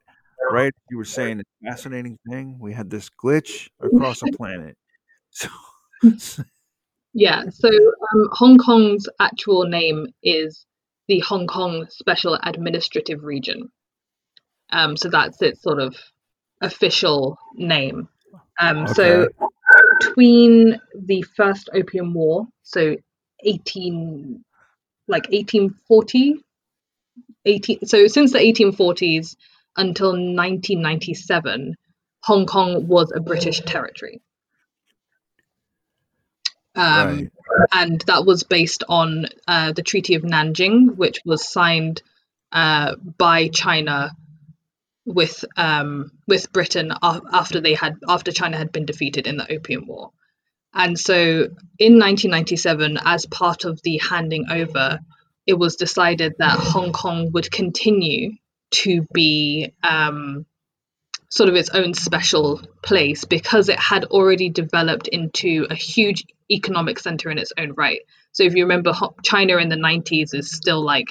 right. You were saying a fascinating thing. We had this glitch across a planet. (laughs) So, Yeah. So um, Hong Kong's actual name is the Hong Kong Special Administrative Region. Um, so that's its sort of official name. Um, so between the first Opium War, so 18 like 1840, 18 so since the 1840s until 1997, Hong Kong was a British territory. Um, right. and that was based on uh, the Treaty of Nanjing, which was signed uh, by China with um, with Britain after they had after China had been defeated in the Opium War. And so in 1997, as part of the handing over, it was decided that Hong Kong would continue to be um, sort of its own special place because it had already developed into a huge economic center in its own right. So if you remember, China in the 90s is still like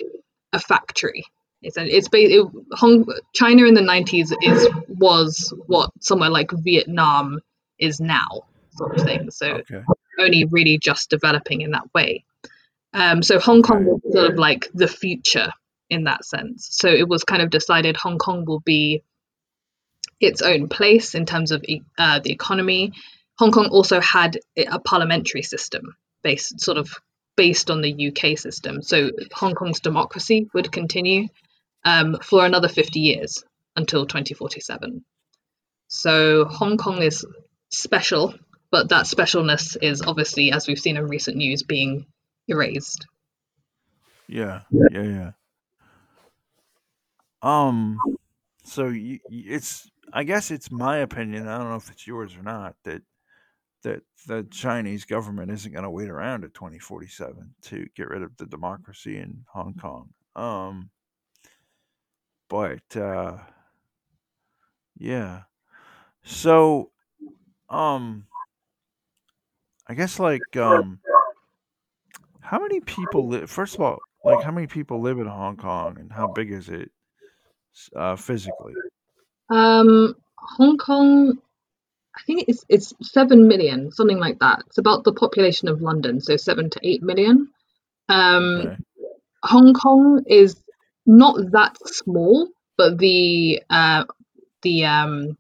a factory. It's it's it, Hong China in the 90s is was what somewhere like Vietnam is now, sort of thing. So Okay. only really just developing in that way. Um, so Hong Kong was sort of like the future in that sense. So it was kind of decided Hong Kong will be its own place in terms of uh, the economy. Hong Kong also had a parliamentary system based sort of based on the UK system. So Hong Kong's democracy would continue um, for another 50 years until 2047. So Hong Kong is special, but that specialness is obviously, as we've seen in recent news, being erased. Yeah. Yeah. Yeah. Um. So you, it's. I guess it's my opinion. I don't know if it's yours or not. That that the Chinese government isn't going to wait around to 2047 to get rid of the democracy in Hong Kong. Um, but uh, yeah, so um, I guess like um, how many people live? First of all, like how many people live in Hong Kong, and how big is it uh, physically? Um, Hong Kong, I think it's it's seven million, something like that. It's about the population of London, so seven to eight million. Um, Okay. Hong Kong is not that small, but the uh, the um,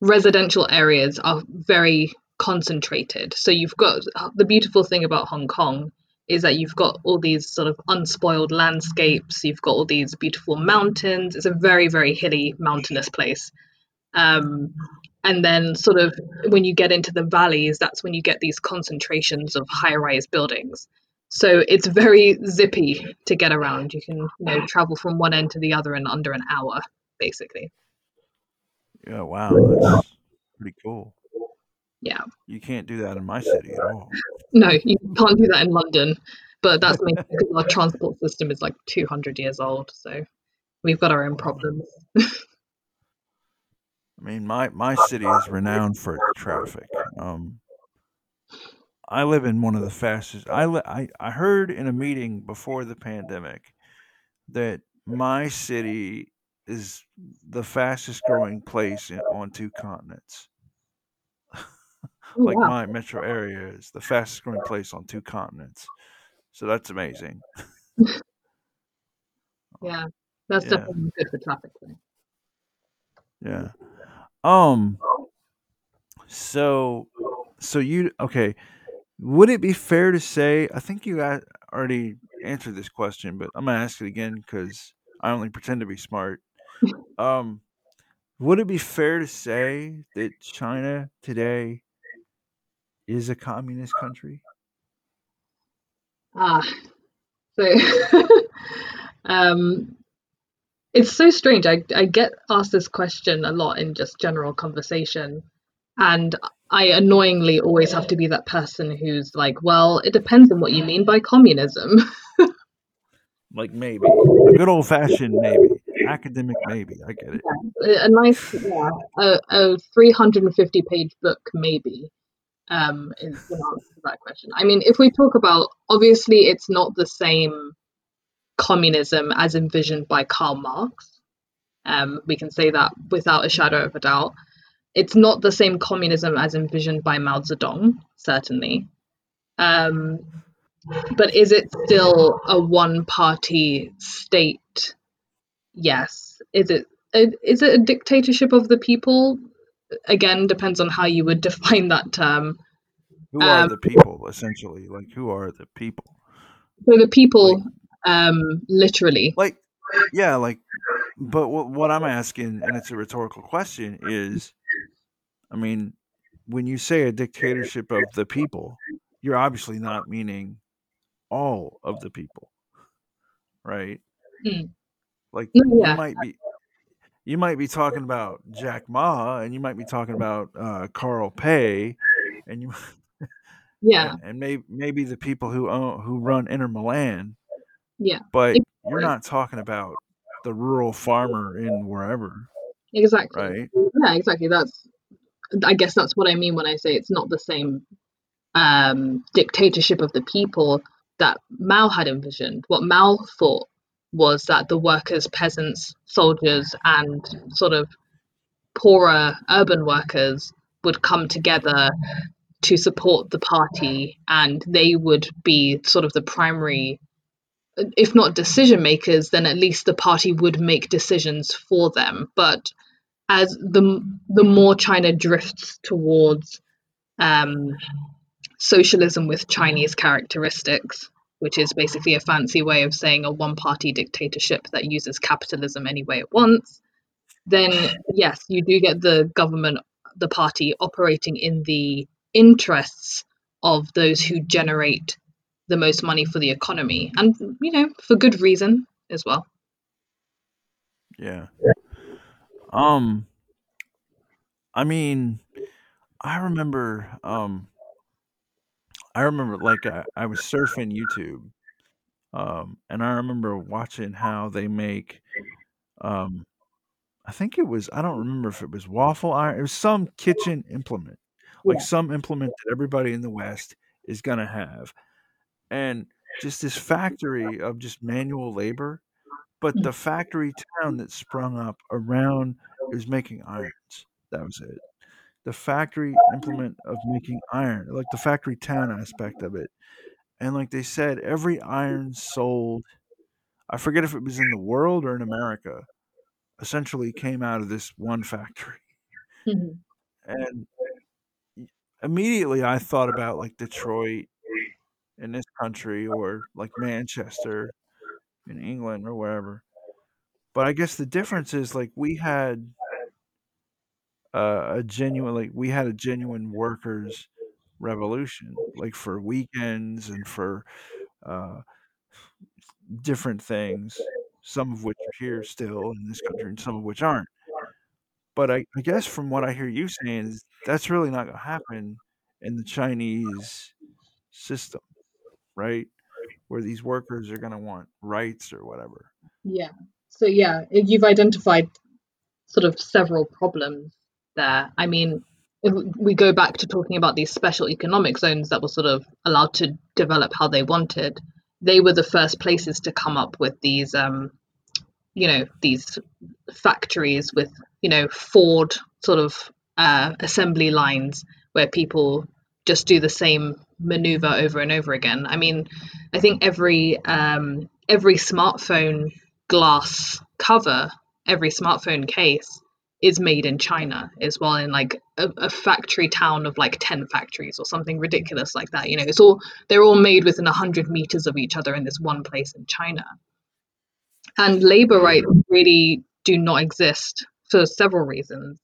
residential areas are very concentrated. So you've got the beautiful thing about Hong Kong is that you've got all these sort of unspoiled landscapes. You've got all these beautiful mountains. It's a very very hilly, mountainous place. Um, and then, sort of, when you get into the valleys, that's when you get these concentrations of high rise buildings. So it's very zippy to get around. You can, you know, travel from one end to the other in under an hour, basically. Yeah. Wow. That's pretty cool. Yeah. You can't do that in my city at all. (laughs) No, you can't do that in London, but that's mainly because our transport system is like 200 years old. So we've got our own problems. (laughs) I mean, my my city is renowned for traffic. Um, I live in one of the fastest. I li- I I heard in a meeting before the pandemic that my city is the fastest growing place in, on two continents. Oh, Like wow. my metro area is the fastest growing place on two continents. So that's amazing. (laughs) Yeah. That's Yeah, definitely good for traffic. though. yeah. Um. So so you okay? Would it be fair to say? I think you already answered this question, but I'm gonna ask it again because I only pretend to be smart. (laughs) Um, would it be fair to say that China today is a communist country? Ah, so (laughs) um, it's so strange. I, I get asked this question a lot in just general conversation, and I annoyingly always have to be that person who's like, well, it depends on what you mean by communism. (laughs) Like maybe a good old fashioned maybe academic maybe. I get it. a a nice, yeah, a, a 350 page book, maybe, um, is the answer to that question. I mean, if we talk about, obviously, it's not the same communism as envisioned by Karl Marx. Um, we can say that without a shadow of a doubt. It's not the same communism as envisioned by Mao Zedong, certainly. Um, but is it still a one party state? Yes. Is it is it a dictatorship of the people? Again, depends on how you would (laughs) define that term. Who are Um, the people essentially? Like who are the people? so the Like people, um, literally, like yeah like but what, what i'm asking and it's a rhetorical question is i mean when you say a dictatorship of the people you're obviously not meaning all of the people right Hmm. like yeah, might be you might be talking about jack ma and you might be talking about uh, carl pei and you (laughs) yeah, and, and maybe maybe the people who own who run inter milan yeah, but you're not talking about the rural farmer in wherever exactly. right Yeah, exactly. That's, I guess that's what I mean when I say it's not the same um, dictatorship of the people that Mao had envisioned. What Mao thought was that the workers, peasants, soldiers, and sort of poorer urban workers would come together to support the party and they would be sort of the primary if not decision makers then at least the party would make decisions for them. But as the the more china drifts towards um, socialism with chinese characteristics which is basically a fancy way of saying a one party dictatorship that uses capitalism any way it wants then yes, you do get the government, the party operating in the interests of those who generate the most money for the economy, and you know, for good reason as well. Yeah. Um, I mean, I remember, um, I remember like I, I was surfing YouTube, um, and I remember watching how they make, um, I think it was I don't remember if it was waffle iron. It was some kitchen implement, like Yeah. some implement that everybody in the West is gonna have, and just this factory of just manual labor. But Mm. the factory town that sprung up around was making irons. That was it. The factory implement of making iron, like the factory town aspect of it. And like they said, every iron sold, I forget if it was in the world or in America, essentially came out of this one factory. Mhm. And immediately I thought about like Detroit in this country or like Manchester in England or wherever. But I guess the difference is like we had uh, a genuine like we had a genuine workers revolution like for weekends and for uh, different things some of which are here still in this country and some of which aren't. But I, I guess from what i hear you saying is that's really not going to happen in the chinese system right? Where these workers are going to want rights or whatever. Yeah. So yeah, you've identified sort of several problems there. I mean, if we go back to talking about these special economic zones that were sort of allowed to develop how they wanted, they were the first places to come up with these, um, you know, these factories with, you know, Ford sort of uh, assembly lines where people just do the same maneuver over and over again. I mean, I think every um, every smartphone glass cover, every smartphone case is made in China as well in like a, a factory town of like 10 factories or something ridiculous like that. You know, it's all they're all made within 100 meters of each other in this one place in China. And labor rights really do not exist for several reasons.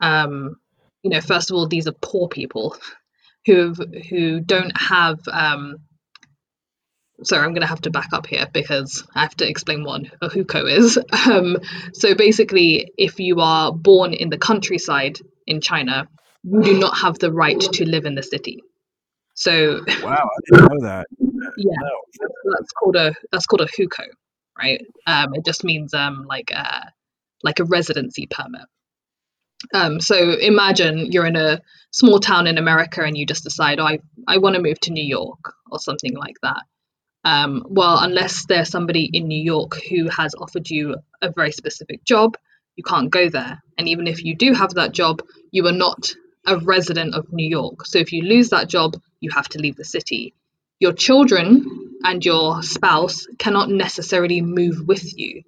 Um, you know, first of all, these are poor people (laughs) who who don't have um, sorry, I'm going to have to back up here because I have to explain what a hukou is. (laughs) Um, so basically, if you are born in the countryside in China, you do not have the right to live in the city. So wow i didn't know that (laughs) yeah, no that's, that's called a that's called a hukou, right? Um, it just means um, like a like a residency permit. Um, so imagine you're in a small town in America and you just decide, oh, I, I want to move to New York or something like that. Um, well, unless there's somebody in New York who has offered you a very specific job, you can't go there. And even if you do have that job, you are not a resident of New York. So if you lose that job, you have to leave the city. Your children and your spouse cannot necessarily move with you.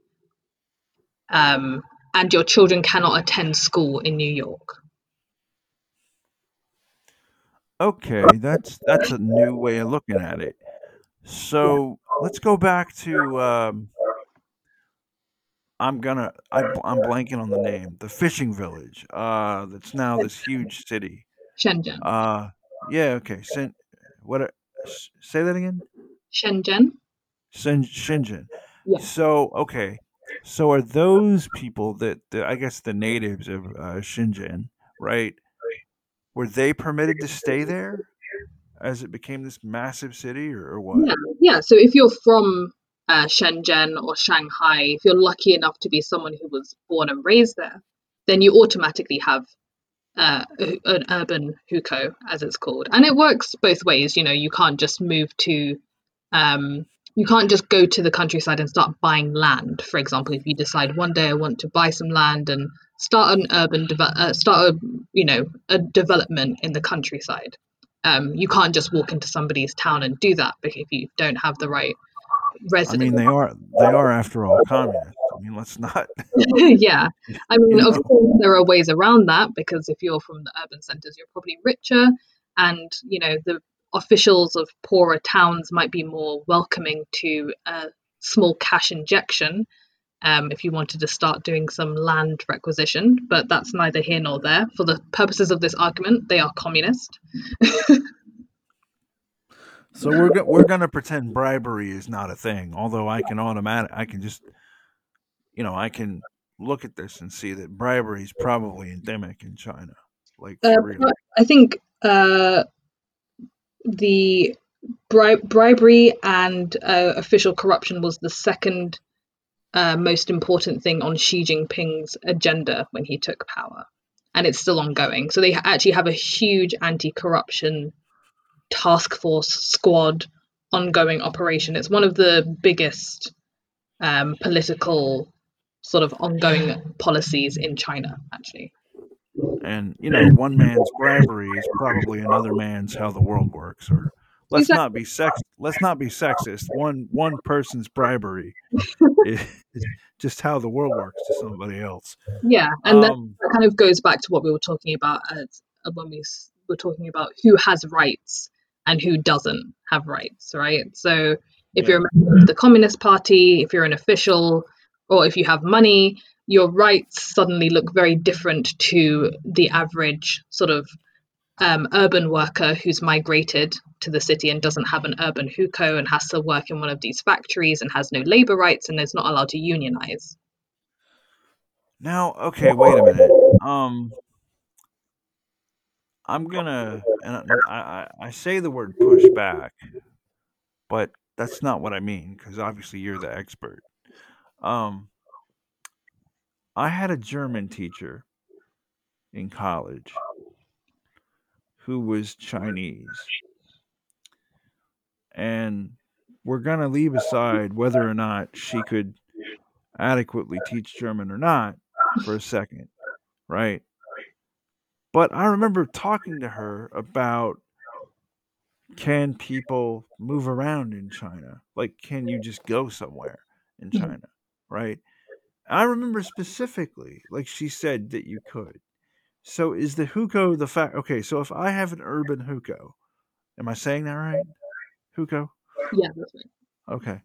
Um, and your children cannot attend school in New York. okay that's that's a new way of looking at it so let's go back to um, I'm gonna I, I'm blanking on the name. The fishing village. Uh, that's now this huge city. Shenzhen. Uh, yeah. Okay. Sin, what? Say that again. Shenzhen? Sin, Shenzhen. Yeah. So okay. So are those people that the, I guess the natives of uh, Shenzhen, right? Were they permitted to stay there as it became this massive city, or, or what? Yeah, yeah. So if you're from uh, Shenzhen or Shanghai, if you're lucky enough to be someone who was born and raised there, then you automatically have uh, an urban hukou, as it's called, and it works both ways. You know, you can't just move to, um, you can't just go to the countryside and start buying land. For example, if you decide one day I want to buy some land and start an urban, uh, start a, you know, a development in the countryside. Um, you can't just walk into somebody's town and do that because if you don't have the right I mean, they are they are after all communists. I mean, let's not. (laughs) yeah, I mean, of course, there are ways around that because if you're from the urban centers, you're probably richer, and you know the officials of poorer towns might be more welcoming to a small cash injection um, if you wanted to start doing some land requisition. But that's neither here nor there. For the purposes of this argument, they are communist. (laughs) So we're go- we're gonna pretend bribery is not a thing. Although I can automatic, I can just, you know, I can look at this and see that bribery is probably endemic in China. Like Uh. I think uh, the bri- bribery and uh, official corruption was the second uh, most important thing on Xi Jinping's agenda when he took power, and it's still ongoing. So they actually have a huge anti-corruption task force squad ongoing operation. It's one of the biggest um, political sort of ongoing policies in China, actually. And you know, one man's bribery is probably another man's how the world works. Or let's not be sex. Let's not be sexist. One one person's bribery (laughs) is just how the world works to somebody else. Yeah, and that Um, that kind of goes back to what we were talking about as uh, when we were talking about who has rights and who doesn't have rights, right? So if Yeah. you're a member of the Communist Party, if you're an official, or if you have money, your rights suddenly look very different to the average sort of um, urban worker who's migrated to the city and doesn't have an urban hukou and has to work in one of these factories and has no labor rights and is not allowed to unionize. now, okay, wait a minute. Um, I'm gonna, and I, I, I say the word push back, but that's not what I mean because obviously you're the expert. Um, I had a German teacher in college who was Chinese, and we're gonna leave aside whether or not she could adequately teach German or not for a second, right? But I remember talking to her about can people move around in China? Like, can you just go somewhere in Mhm. China, right? I remember specifically, like she said that you could. So is the hukou the fact? Okay, so if I have an urban hukou, am I saying that right? Hukou. Yeah, that's right. Okay.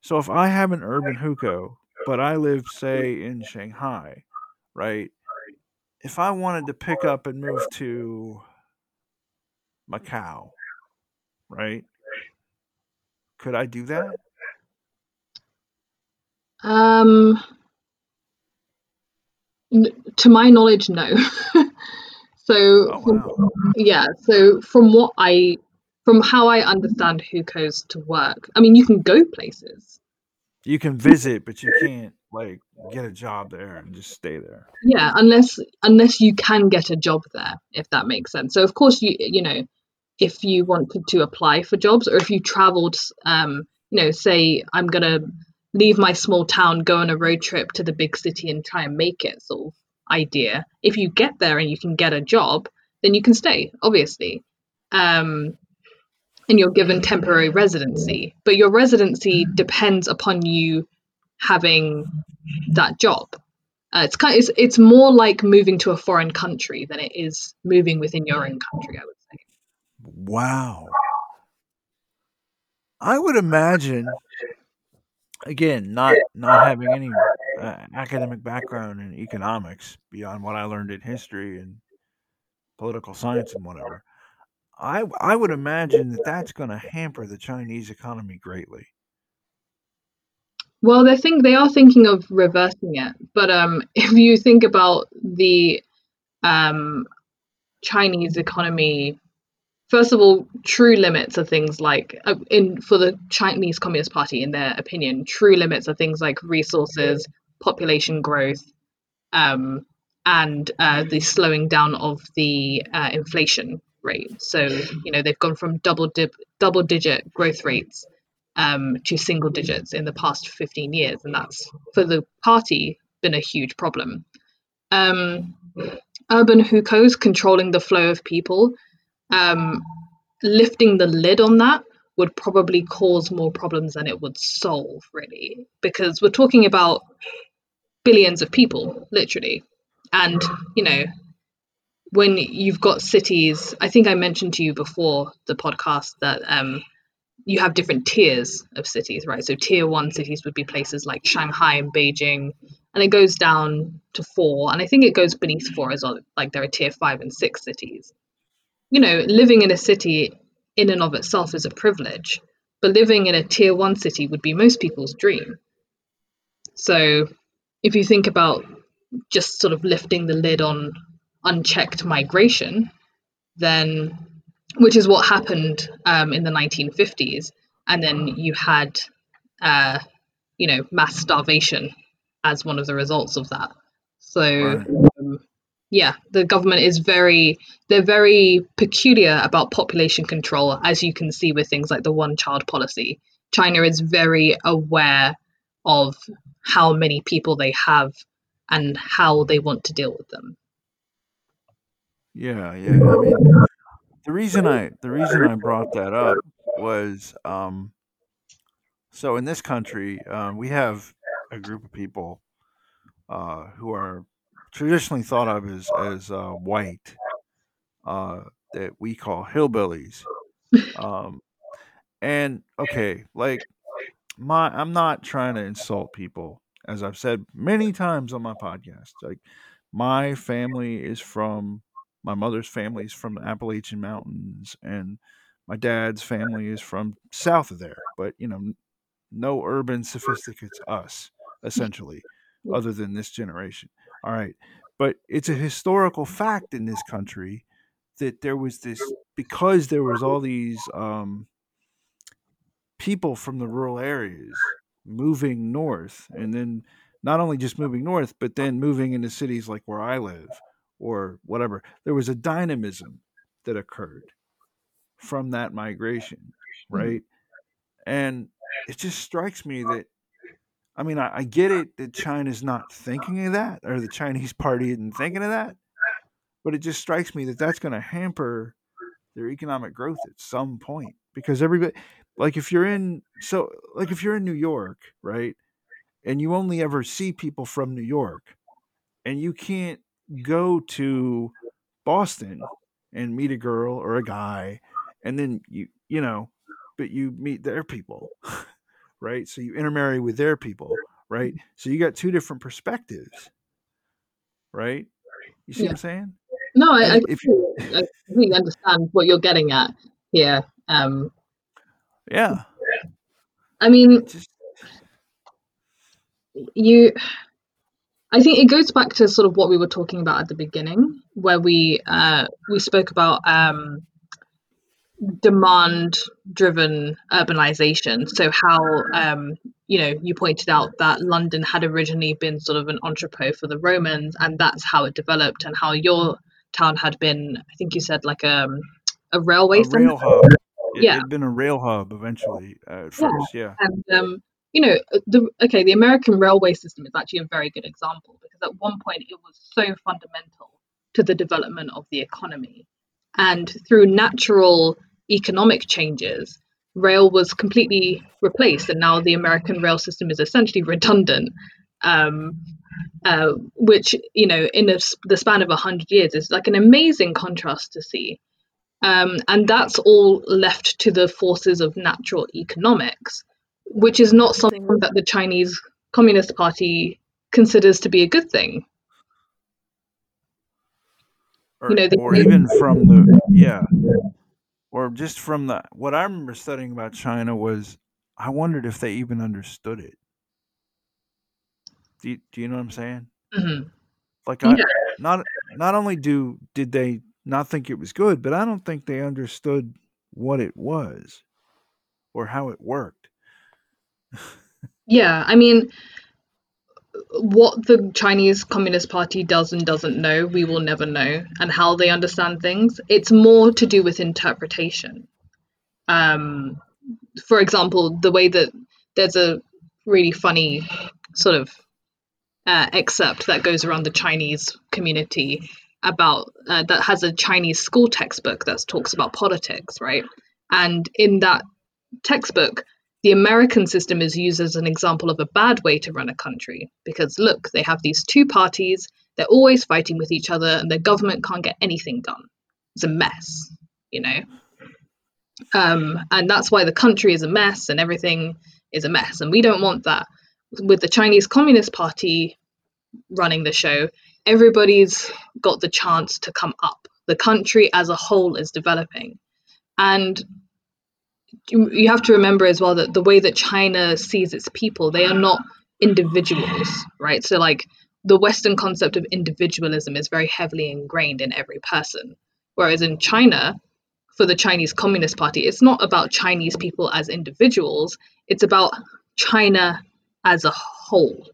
So if I have an urban hukou, but I live, say, in Shanghai, right? If I wanted to pick up and move to Macau, right? Could I do that? Um, n- to my knowledge, no. (laughs) so, Oh wow. yeah, so from what I, from how I understand Hukou's to work, I mean, you can go places. You can visit, but you can't like get a job there and just stay there. Yeah, unless unless you can get a job there, if that makes sense. So, of course, you you know, if you wanted to apply for jobs, or if you traveled, um, you know, say I'm gonna leave my small town, go on a road trip to the big city, and try and make it, sort of idea. If you get there and you can get a job, then you can stay, obviously. Um, and you're given temporary residency, but your residency depends upon you having that job. Uh, it's kind it's, it's more like moving to a foreign country than it is moving within your own country, I would say. Wow. I would imagine, again, not not having any uh, academic background in economics beyond what I learned in history and political science and whatever. I I would imagine that that's going to hamper the Chinese economy greatly. Well, they think they are thinking of reversing it, but um, (laughs) if you think about the um, Chinese economy, first of all, true limits are things like uh, in for the Chinese Communist Party, in their opinion, true limits are things like resources, population growth, um, and uh, the slowing down of the uh, inflation rate. So you know they've gone from double dip, double digit growth rates um, to single digits in the past 15 years, and that's for the party been a huge problem. Um, urban hukou controlling the flow of people, um, lifting the lid on that would probably cause more problems than it would solve, really, because we're talking about billions of people, literally, and you know. When you've got cities, I think I mentioned to you before the podcast that um, you have different tiers of cities, right? So tier one cities would be places like Shanghai and Beijing, and it goes down to four, and I think it goes beneath four as well. Like there are tier five and six cities. You know, living in a city in and of itself is a privilege, but living in a tier one city would be most people's dream. So if you think about just sort of lifting the lid on unchecked migration, then which is what happened um, in the 1950s, and then you had, uh, you know, mass starvation as one of the results of that. So, Right. Yeah, the government is very they're very peculiar about population control, as you can see with things like the one-child policy. China is very aware of how many people they have and how they want to deal with them. Yeah, yeah. I mean, the reason I the reason I brought that up was um so in this country, um, we have a group of people uh, who are traditionally thought of as as uh, white uh, that we call hillbillies. Um, and okay, like my I'm not trying to insult people, as I've said many times on my podcast. Like my family is from my mother's family is from the Appalachian Mountains, and my dad's family is from south of there. But you know, no urban sophisticates us essentially, (laughs) other than this generation. All right, but it's a historical fact in this country that there was this because there was all these um, people from the rural areas moving north and then not only just moving north but then moving into cities like where i live or whatever there was a dynamism that occurred from that migration right? And it just strikes me that i mean i, I get it that china's not thinking of that or the chinese (laughs) party isn't thinking of that but it just strikes me that that's going to hamper their economic growth at some point because everybody like if you're in so like if you're in New York, right? And you only ever see people from New York and you can't go to Boston and meet a girl or a guy and then you you know, but you meet their people, (laughs) right? So you intermarry with their people, right? So you got two different perspectives, right? You see Yeah. what I'm saying? No, I, I, if you I completely understand what you're getting at here. Um, yeah, I mean, just you. I think it goes back to sort of what we were talking about at the beginning, where we uh, we spoke about um, demand-driven urbanization. So how um, you know you pointed out that London had originally been sort of an entrepot for the Romans, and that's how it developed, and how your town had been. I think you said like um, a railway a center. rail hub. It Yeah. had been a rail hub eventually uh, at Yeah. first, yeah. And um, you know, the okay, the American railway system is actually a very good example because at one point it was so fundamental to the development of the economy, and through natural economic changes, rail was completely replaced, and now the American rail system is essentially redundant. Um, uh, which you know, in a s the span of a hundred years, is like an amazing contrast to see. Um, and that's all left to the forces of natural economics, which is not something that the Chinese Communist Party considers to be a good thing. Or, You know, the- or even from the yeah, or just from the what I remember studying about China was I wondered if they even understood it. Do you, do you know what I'm saying? Mhm. Like I Yeah. not not only do did they not think it was good, but I don't think they understood what it was or how it worked. (laughs) Yeah, I mean, what the Chinese Communist Party does and doesn't know, we will never know, and how they understand things. It's more to do with interpretation. Um, for example, the way that there's a really funny sort of uh, excerpt that goes around the Chinese community about uh, that has a Chinese school textbook that talks about politics, right? And in that textbook, the American system is used as an example of a bad way to run a country because look, they have these two parties, they're always fighting with each other, and their government can't get anything done. It's a mess, you know? Um, and that's why the country is a mess and everything is a mess. And we don't want that. With the Chinese Communist Party running the show, everybody's got the chance to come up. The country as a whole is developing. And you have to remember as well that the way that China sees its people, they are not individuals, right? So, like, the Western concept of individualism is very heavily ingrained in every person. Whereas in China, for the Chinese Communist Party, it's not about Chinese people as individuals, it's about China as a whole.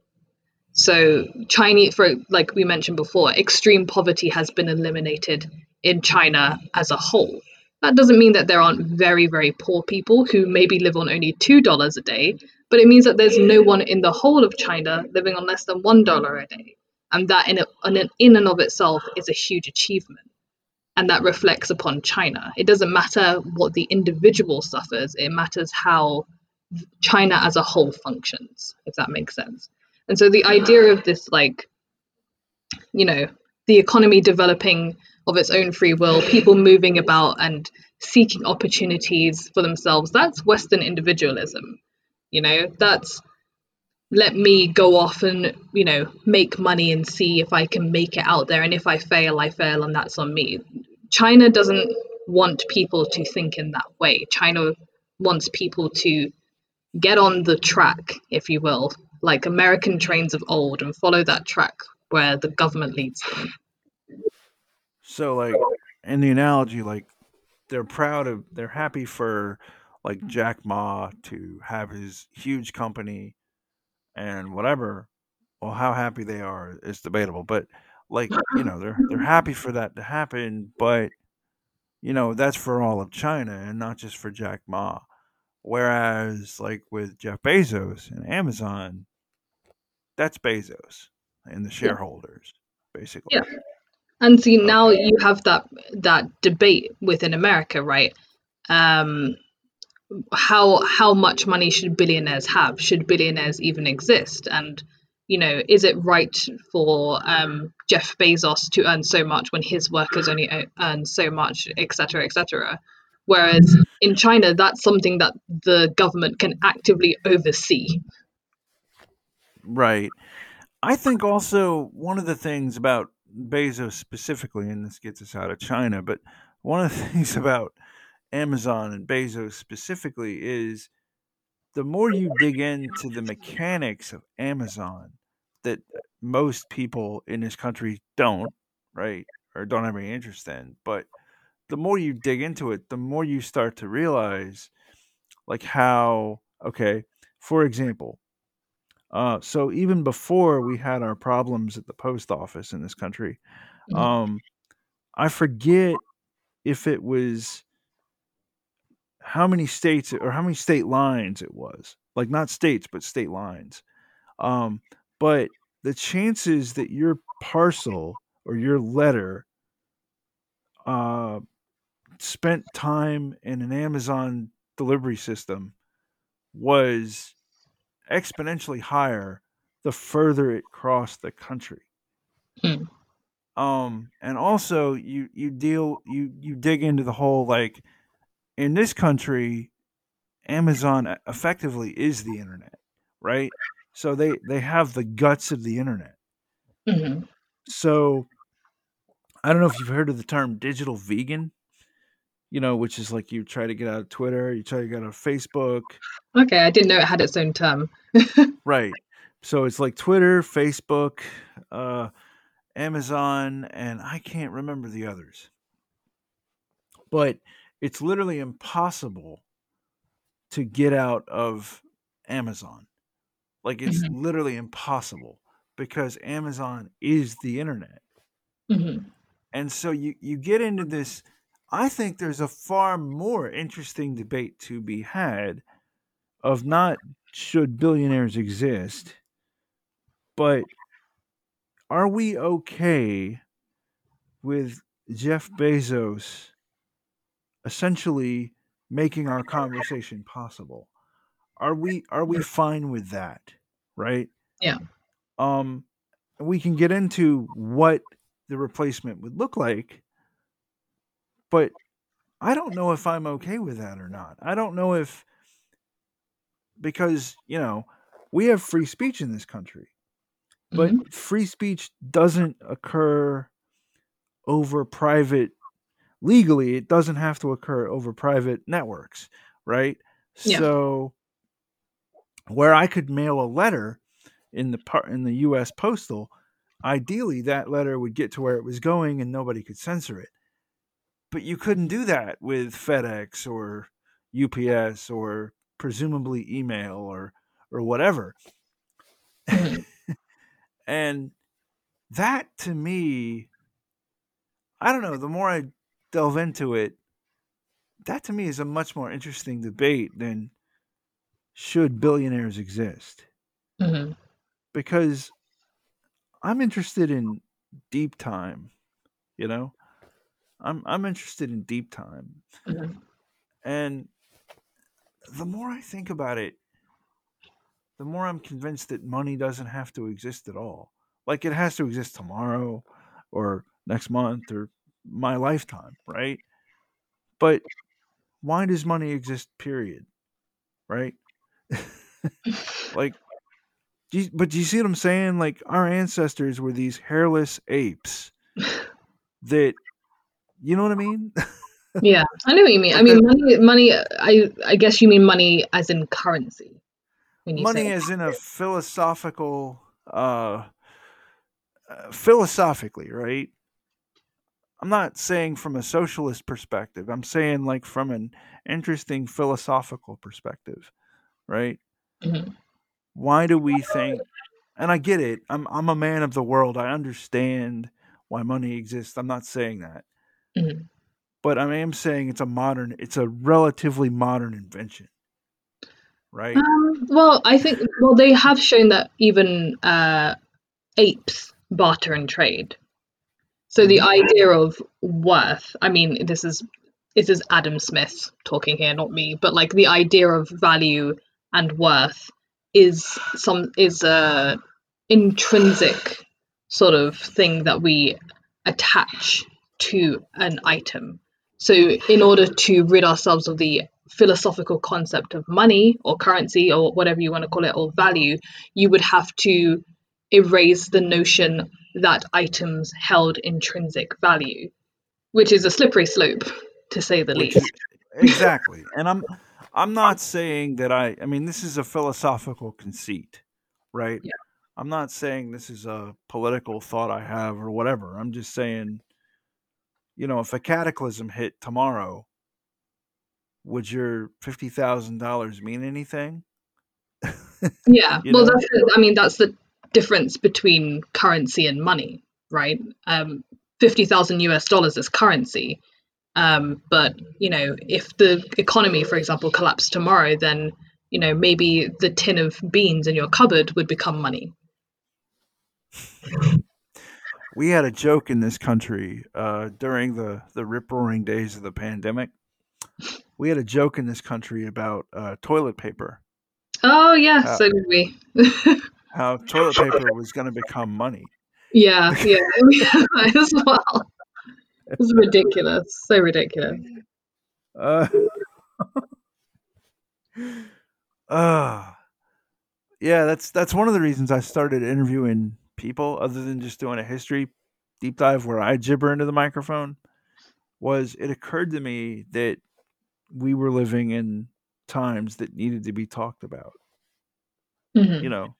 So, Chinese, for like we mentioned before, extreme poverty has been eliminated in China as a whole. That doesn't mean that there aren't very, very poor people who maybe live on only $2 a day, but it means that there's no one in the whole of China living on less than $1 a day. And that, in, a, in and of itself, is a huge achievement. And that reflects upon China. It doesn't matter what the individual suffers, it matters how China as a whole functions, if that makes sense. And so the idea of this, like, you know, the economy developing of its own free will, people moving about and seeking opportunities for themselves. That's Western individualism. You know, that's let me go off and, you know, make money and see if I can make it out there. And if I fail, I fail, and that's on me. China doesn't want people to think in that way. China wants people to get on the track, if you will, like American trains of old, and follow that track where the government leads them. So like in the analogy, like they're proud of they're happy for like mm-hmm. Jack Ma to have his huge company and whatever. Well, how happy they are is debatable, but like you know they're they're (laughs) happy for that to happen, but you know that's for all of China and not just for Jack Ma. Whereas like with Jeff Bezos and Amazon, that's Bezos and the shareholders, basically. Yeah. And see now you have that that debate within America, right? Um, how how much money should billionaires have? Should billionaires even exist? And you know, is it right for um, Jeff Bezos to earn so much when his workers only earn so much, etc., etc.? Whereas in China, that's something that the government can actively oversee. Right. I think also one of the things about Bezos specifically, and this gets us out of China, but one of the (laughs) things about Amazon and Bezos specifically is the more you dig into the mechanics of Amazon that most people in this country don't, right, or don't have any interest in, but the more you dig into it, the more you start to realize like how okay, for example, uh, so even before we had our problems at the post office in this country, mm-hmm. um, I forget if it was how many states or how many state lines it was. Like not states, but state lines. Um, but the chances that your parcel or your letter uh, spent time in an Amazon delivery system was exponentially higher the further it crossed the country. Hmm. Um, and also you you deal you you dig into the whole like in this country, Amazon effectively is the internet, right? So they they have the guts of the internet. Mm-hmm. So I don't know if you've heard of the term digital vegan you know, which is like you try to get out of Twitter, you try to get out of Facebook. Okay, I didn't know it had its own term. (laughs) right. So it's like Twitter, Facebook, uh, Amazon, and I can't remember the others. But it's literally impossible to get out of Amazon. Like it's mm-hmm. literally impossible because Amazon is the internet. Mm-hmm. And so you you get into this I think there's a far more interesting debate to be had of not should billionaires exist, but are we okay with Jeff Bezos essentially making our conversation possible? Are we are we fine with that? Right? Yeah. Um we can get into what the replacement would look like but I don't know if I'm okay with that or not. I don't know if because, you know, we have free speech in this country. But mm-hmm. free speech doesn't occur over private legally it doesn't have to occur over private networks, right? Yeah. So where I could mail a letter in the part in the US postal ideally that letter would get to where it was going and nobody could censor it. But you couldn't do that with FedEx or UPS or presumably email or or whatever. Mhm. (laughs) and that to me I don't know, the more I delve into it, that to me is a much more interesting debate than should billionaires exist Mhm. because I'm interested in deep time, you know? I'm I'm interested in deep time. Mhm. And the more I think about it, the more I'm convinced that money doesn't have to exist at all. Like it has to exist tomorrow or next month or my lifetime, right? But why does money exist, period? Right? (laughs) like, do you, but do you see what I'm saying? Like, our ancestors were these hairless apes (laughs) that, you know what I mean? (laughs) Yeah, I know what you mean. I mean, money. Money. I I guess you mean money as in currency. Money is in a philosophical uh, uh philosophically right i'm not saying from a socialist perspective i'm saying like from an interesting philosophical perspective right Mhm. why do we think and i get it i'm i'm a man of the world i understand why money exists i'm not saying that Mhm. but i am saying it's a modern it's a relatively modern invention right Um, well, I think well they have shown that even uh, apes barter and trade. So the Mhm. idea of worth. I mean, this is this is Adam Smith talking here, not me. But like the idea of value and worth is some is a intrinsic sort of thing that we attach to an item. So in order to rid ourselves of the philosophical concept of money or currency or whatever you want to call it or value, you would have to erase the notion that items held intrinsic value, which is a slippery slope to say the which least. exactly and i'm i'm (laughs) um, not saying that i i mean this is a philosophical conceit right Yeah. i'm not saying this is a political thought i have or whatever i'm just saying you know if a cataclysm hit tomorrow would your $50000 mean anything (laughs) Yeah, well, know? that's the, I mean that's the difference between currency and money, right? Um, fifty thousand US dollars is currency, um, but you know if the economy, for example, collapsed tomorrow, then you know maybe the tin of beans in your cupboard would become money. We had a joke in this country uh, during the the rip roaring days of the pandemic we had a joke in this country about uh, toilet paper Oh yeah, Uh, so did we. (laughs) how toilet paper was going to become money yeah, yeah, (laughs) as well. It's ridiculous, so ridiculous. Uh, (laughs) uh, yeah, that's that's one of the reasons I started interviewing people other than just doing a history deep dive where I gibber into the microphone was it occurred to me that we were living in times that needed to be talked about, Mhm. you know.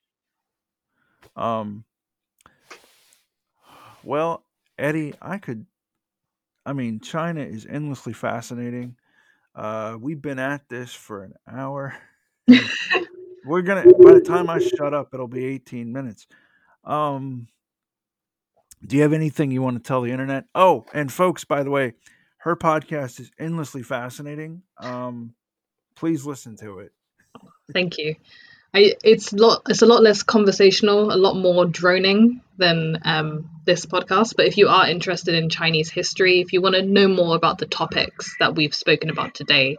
Um well, Edi, I could I mean, China is endlessly fascinating. Uh, we've been at this for an hour. (laughs) We're gonna. By the time I shut up, it'll be 18 minutes. Um, do you have anything you want to tell the internet? Oh, and folks, by the way, her podcast is endlessly fascinating. Um, please listen to it. Thank you. I, it's lot it's a lot less conversational, a lot more droning than um, this podcast. But if you are interested in Chinese history, if you want to know more about the topics that we've spoken about today,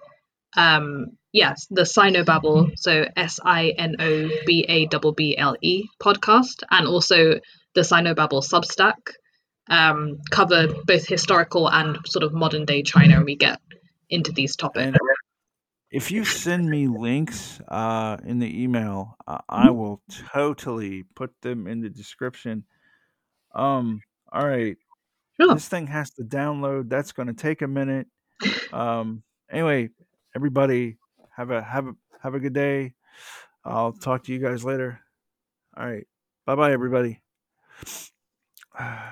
um, yes, the Sinobabble, so S I N O B A B B L E podcast, and also the Sinobabble Substack um, cover both historical and sort of modern day China, and we get into these topics. And if you send me links uh, in the email, uh, I will totally put them in the description. Um, all right. Sure. This thing has to download. That's going to take a minute. Um, anyway, everybody have a have a have a good day. I'll talk to you guys later. All right. Bye bye everybody. (sighs) (sighs)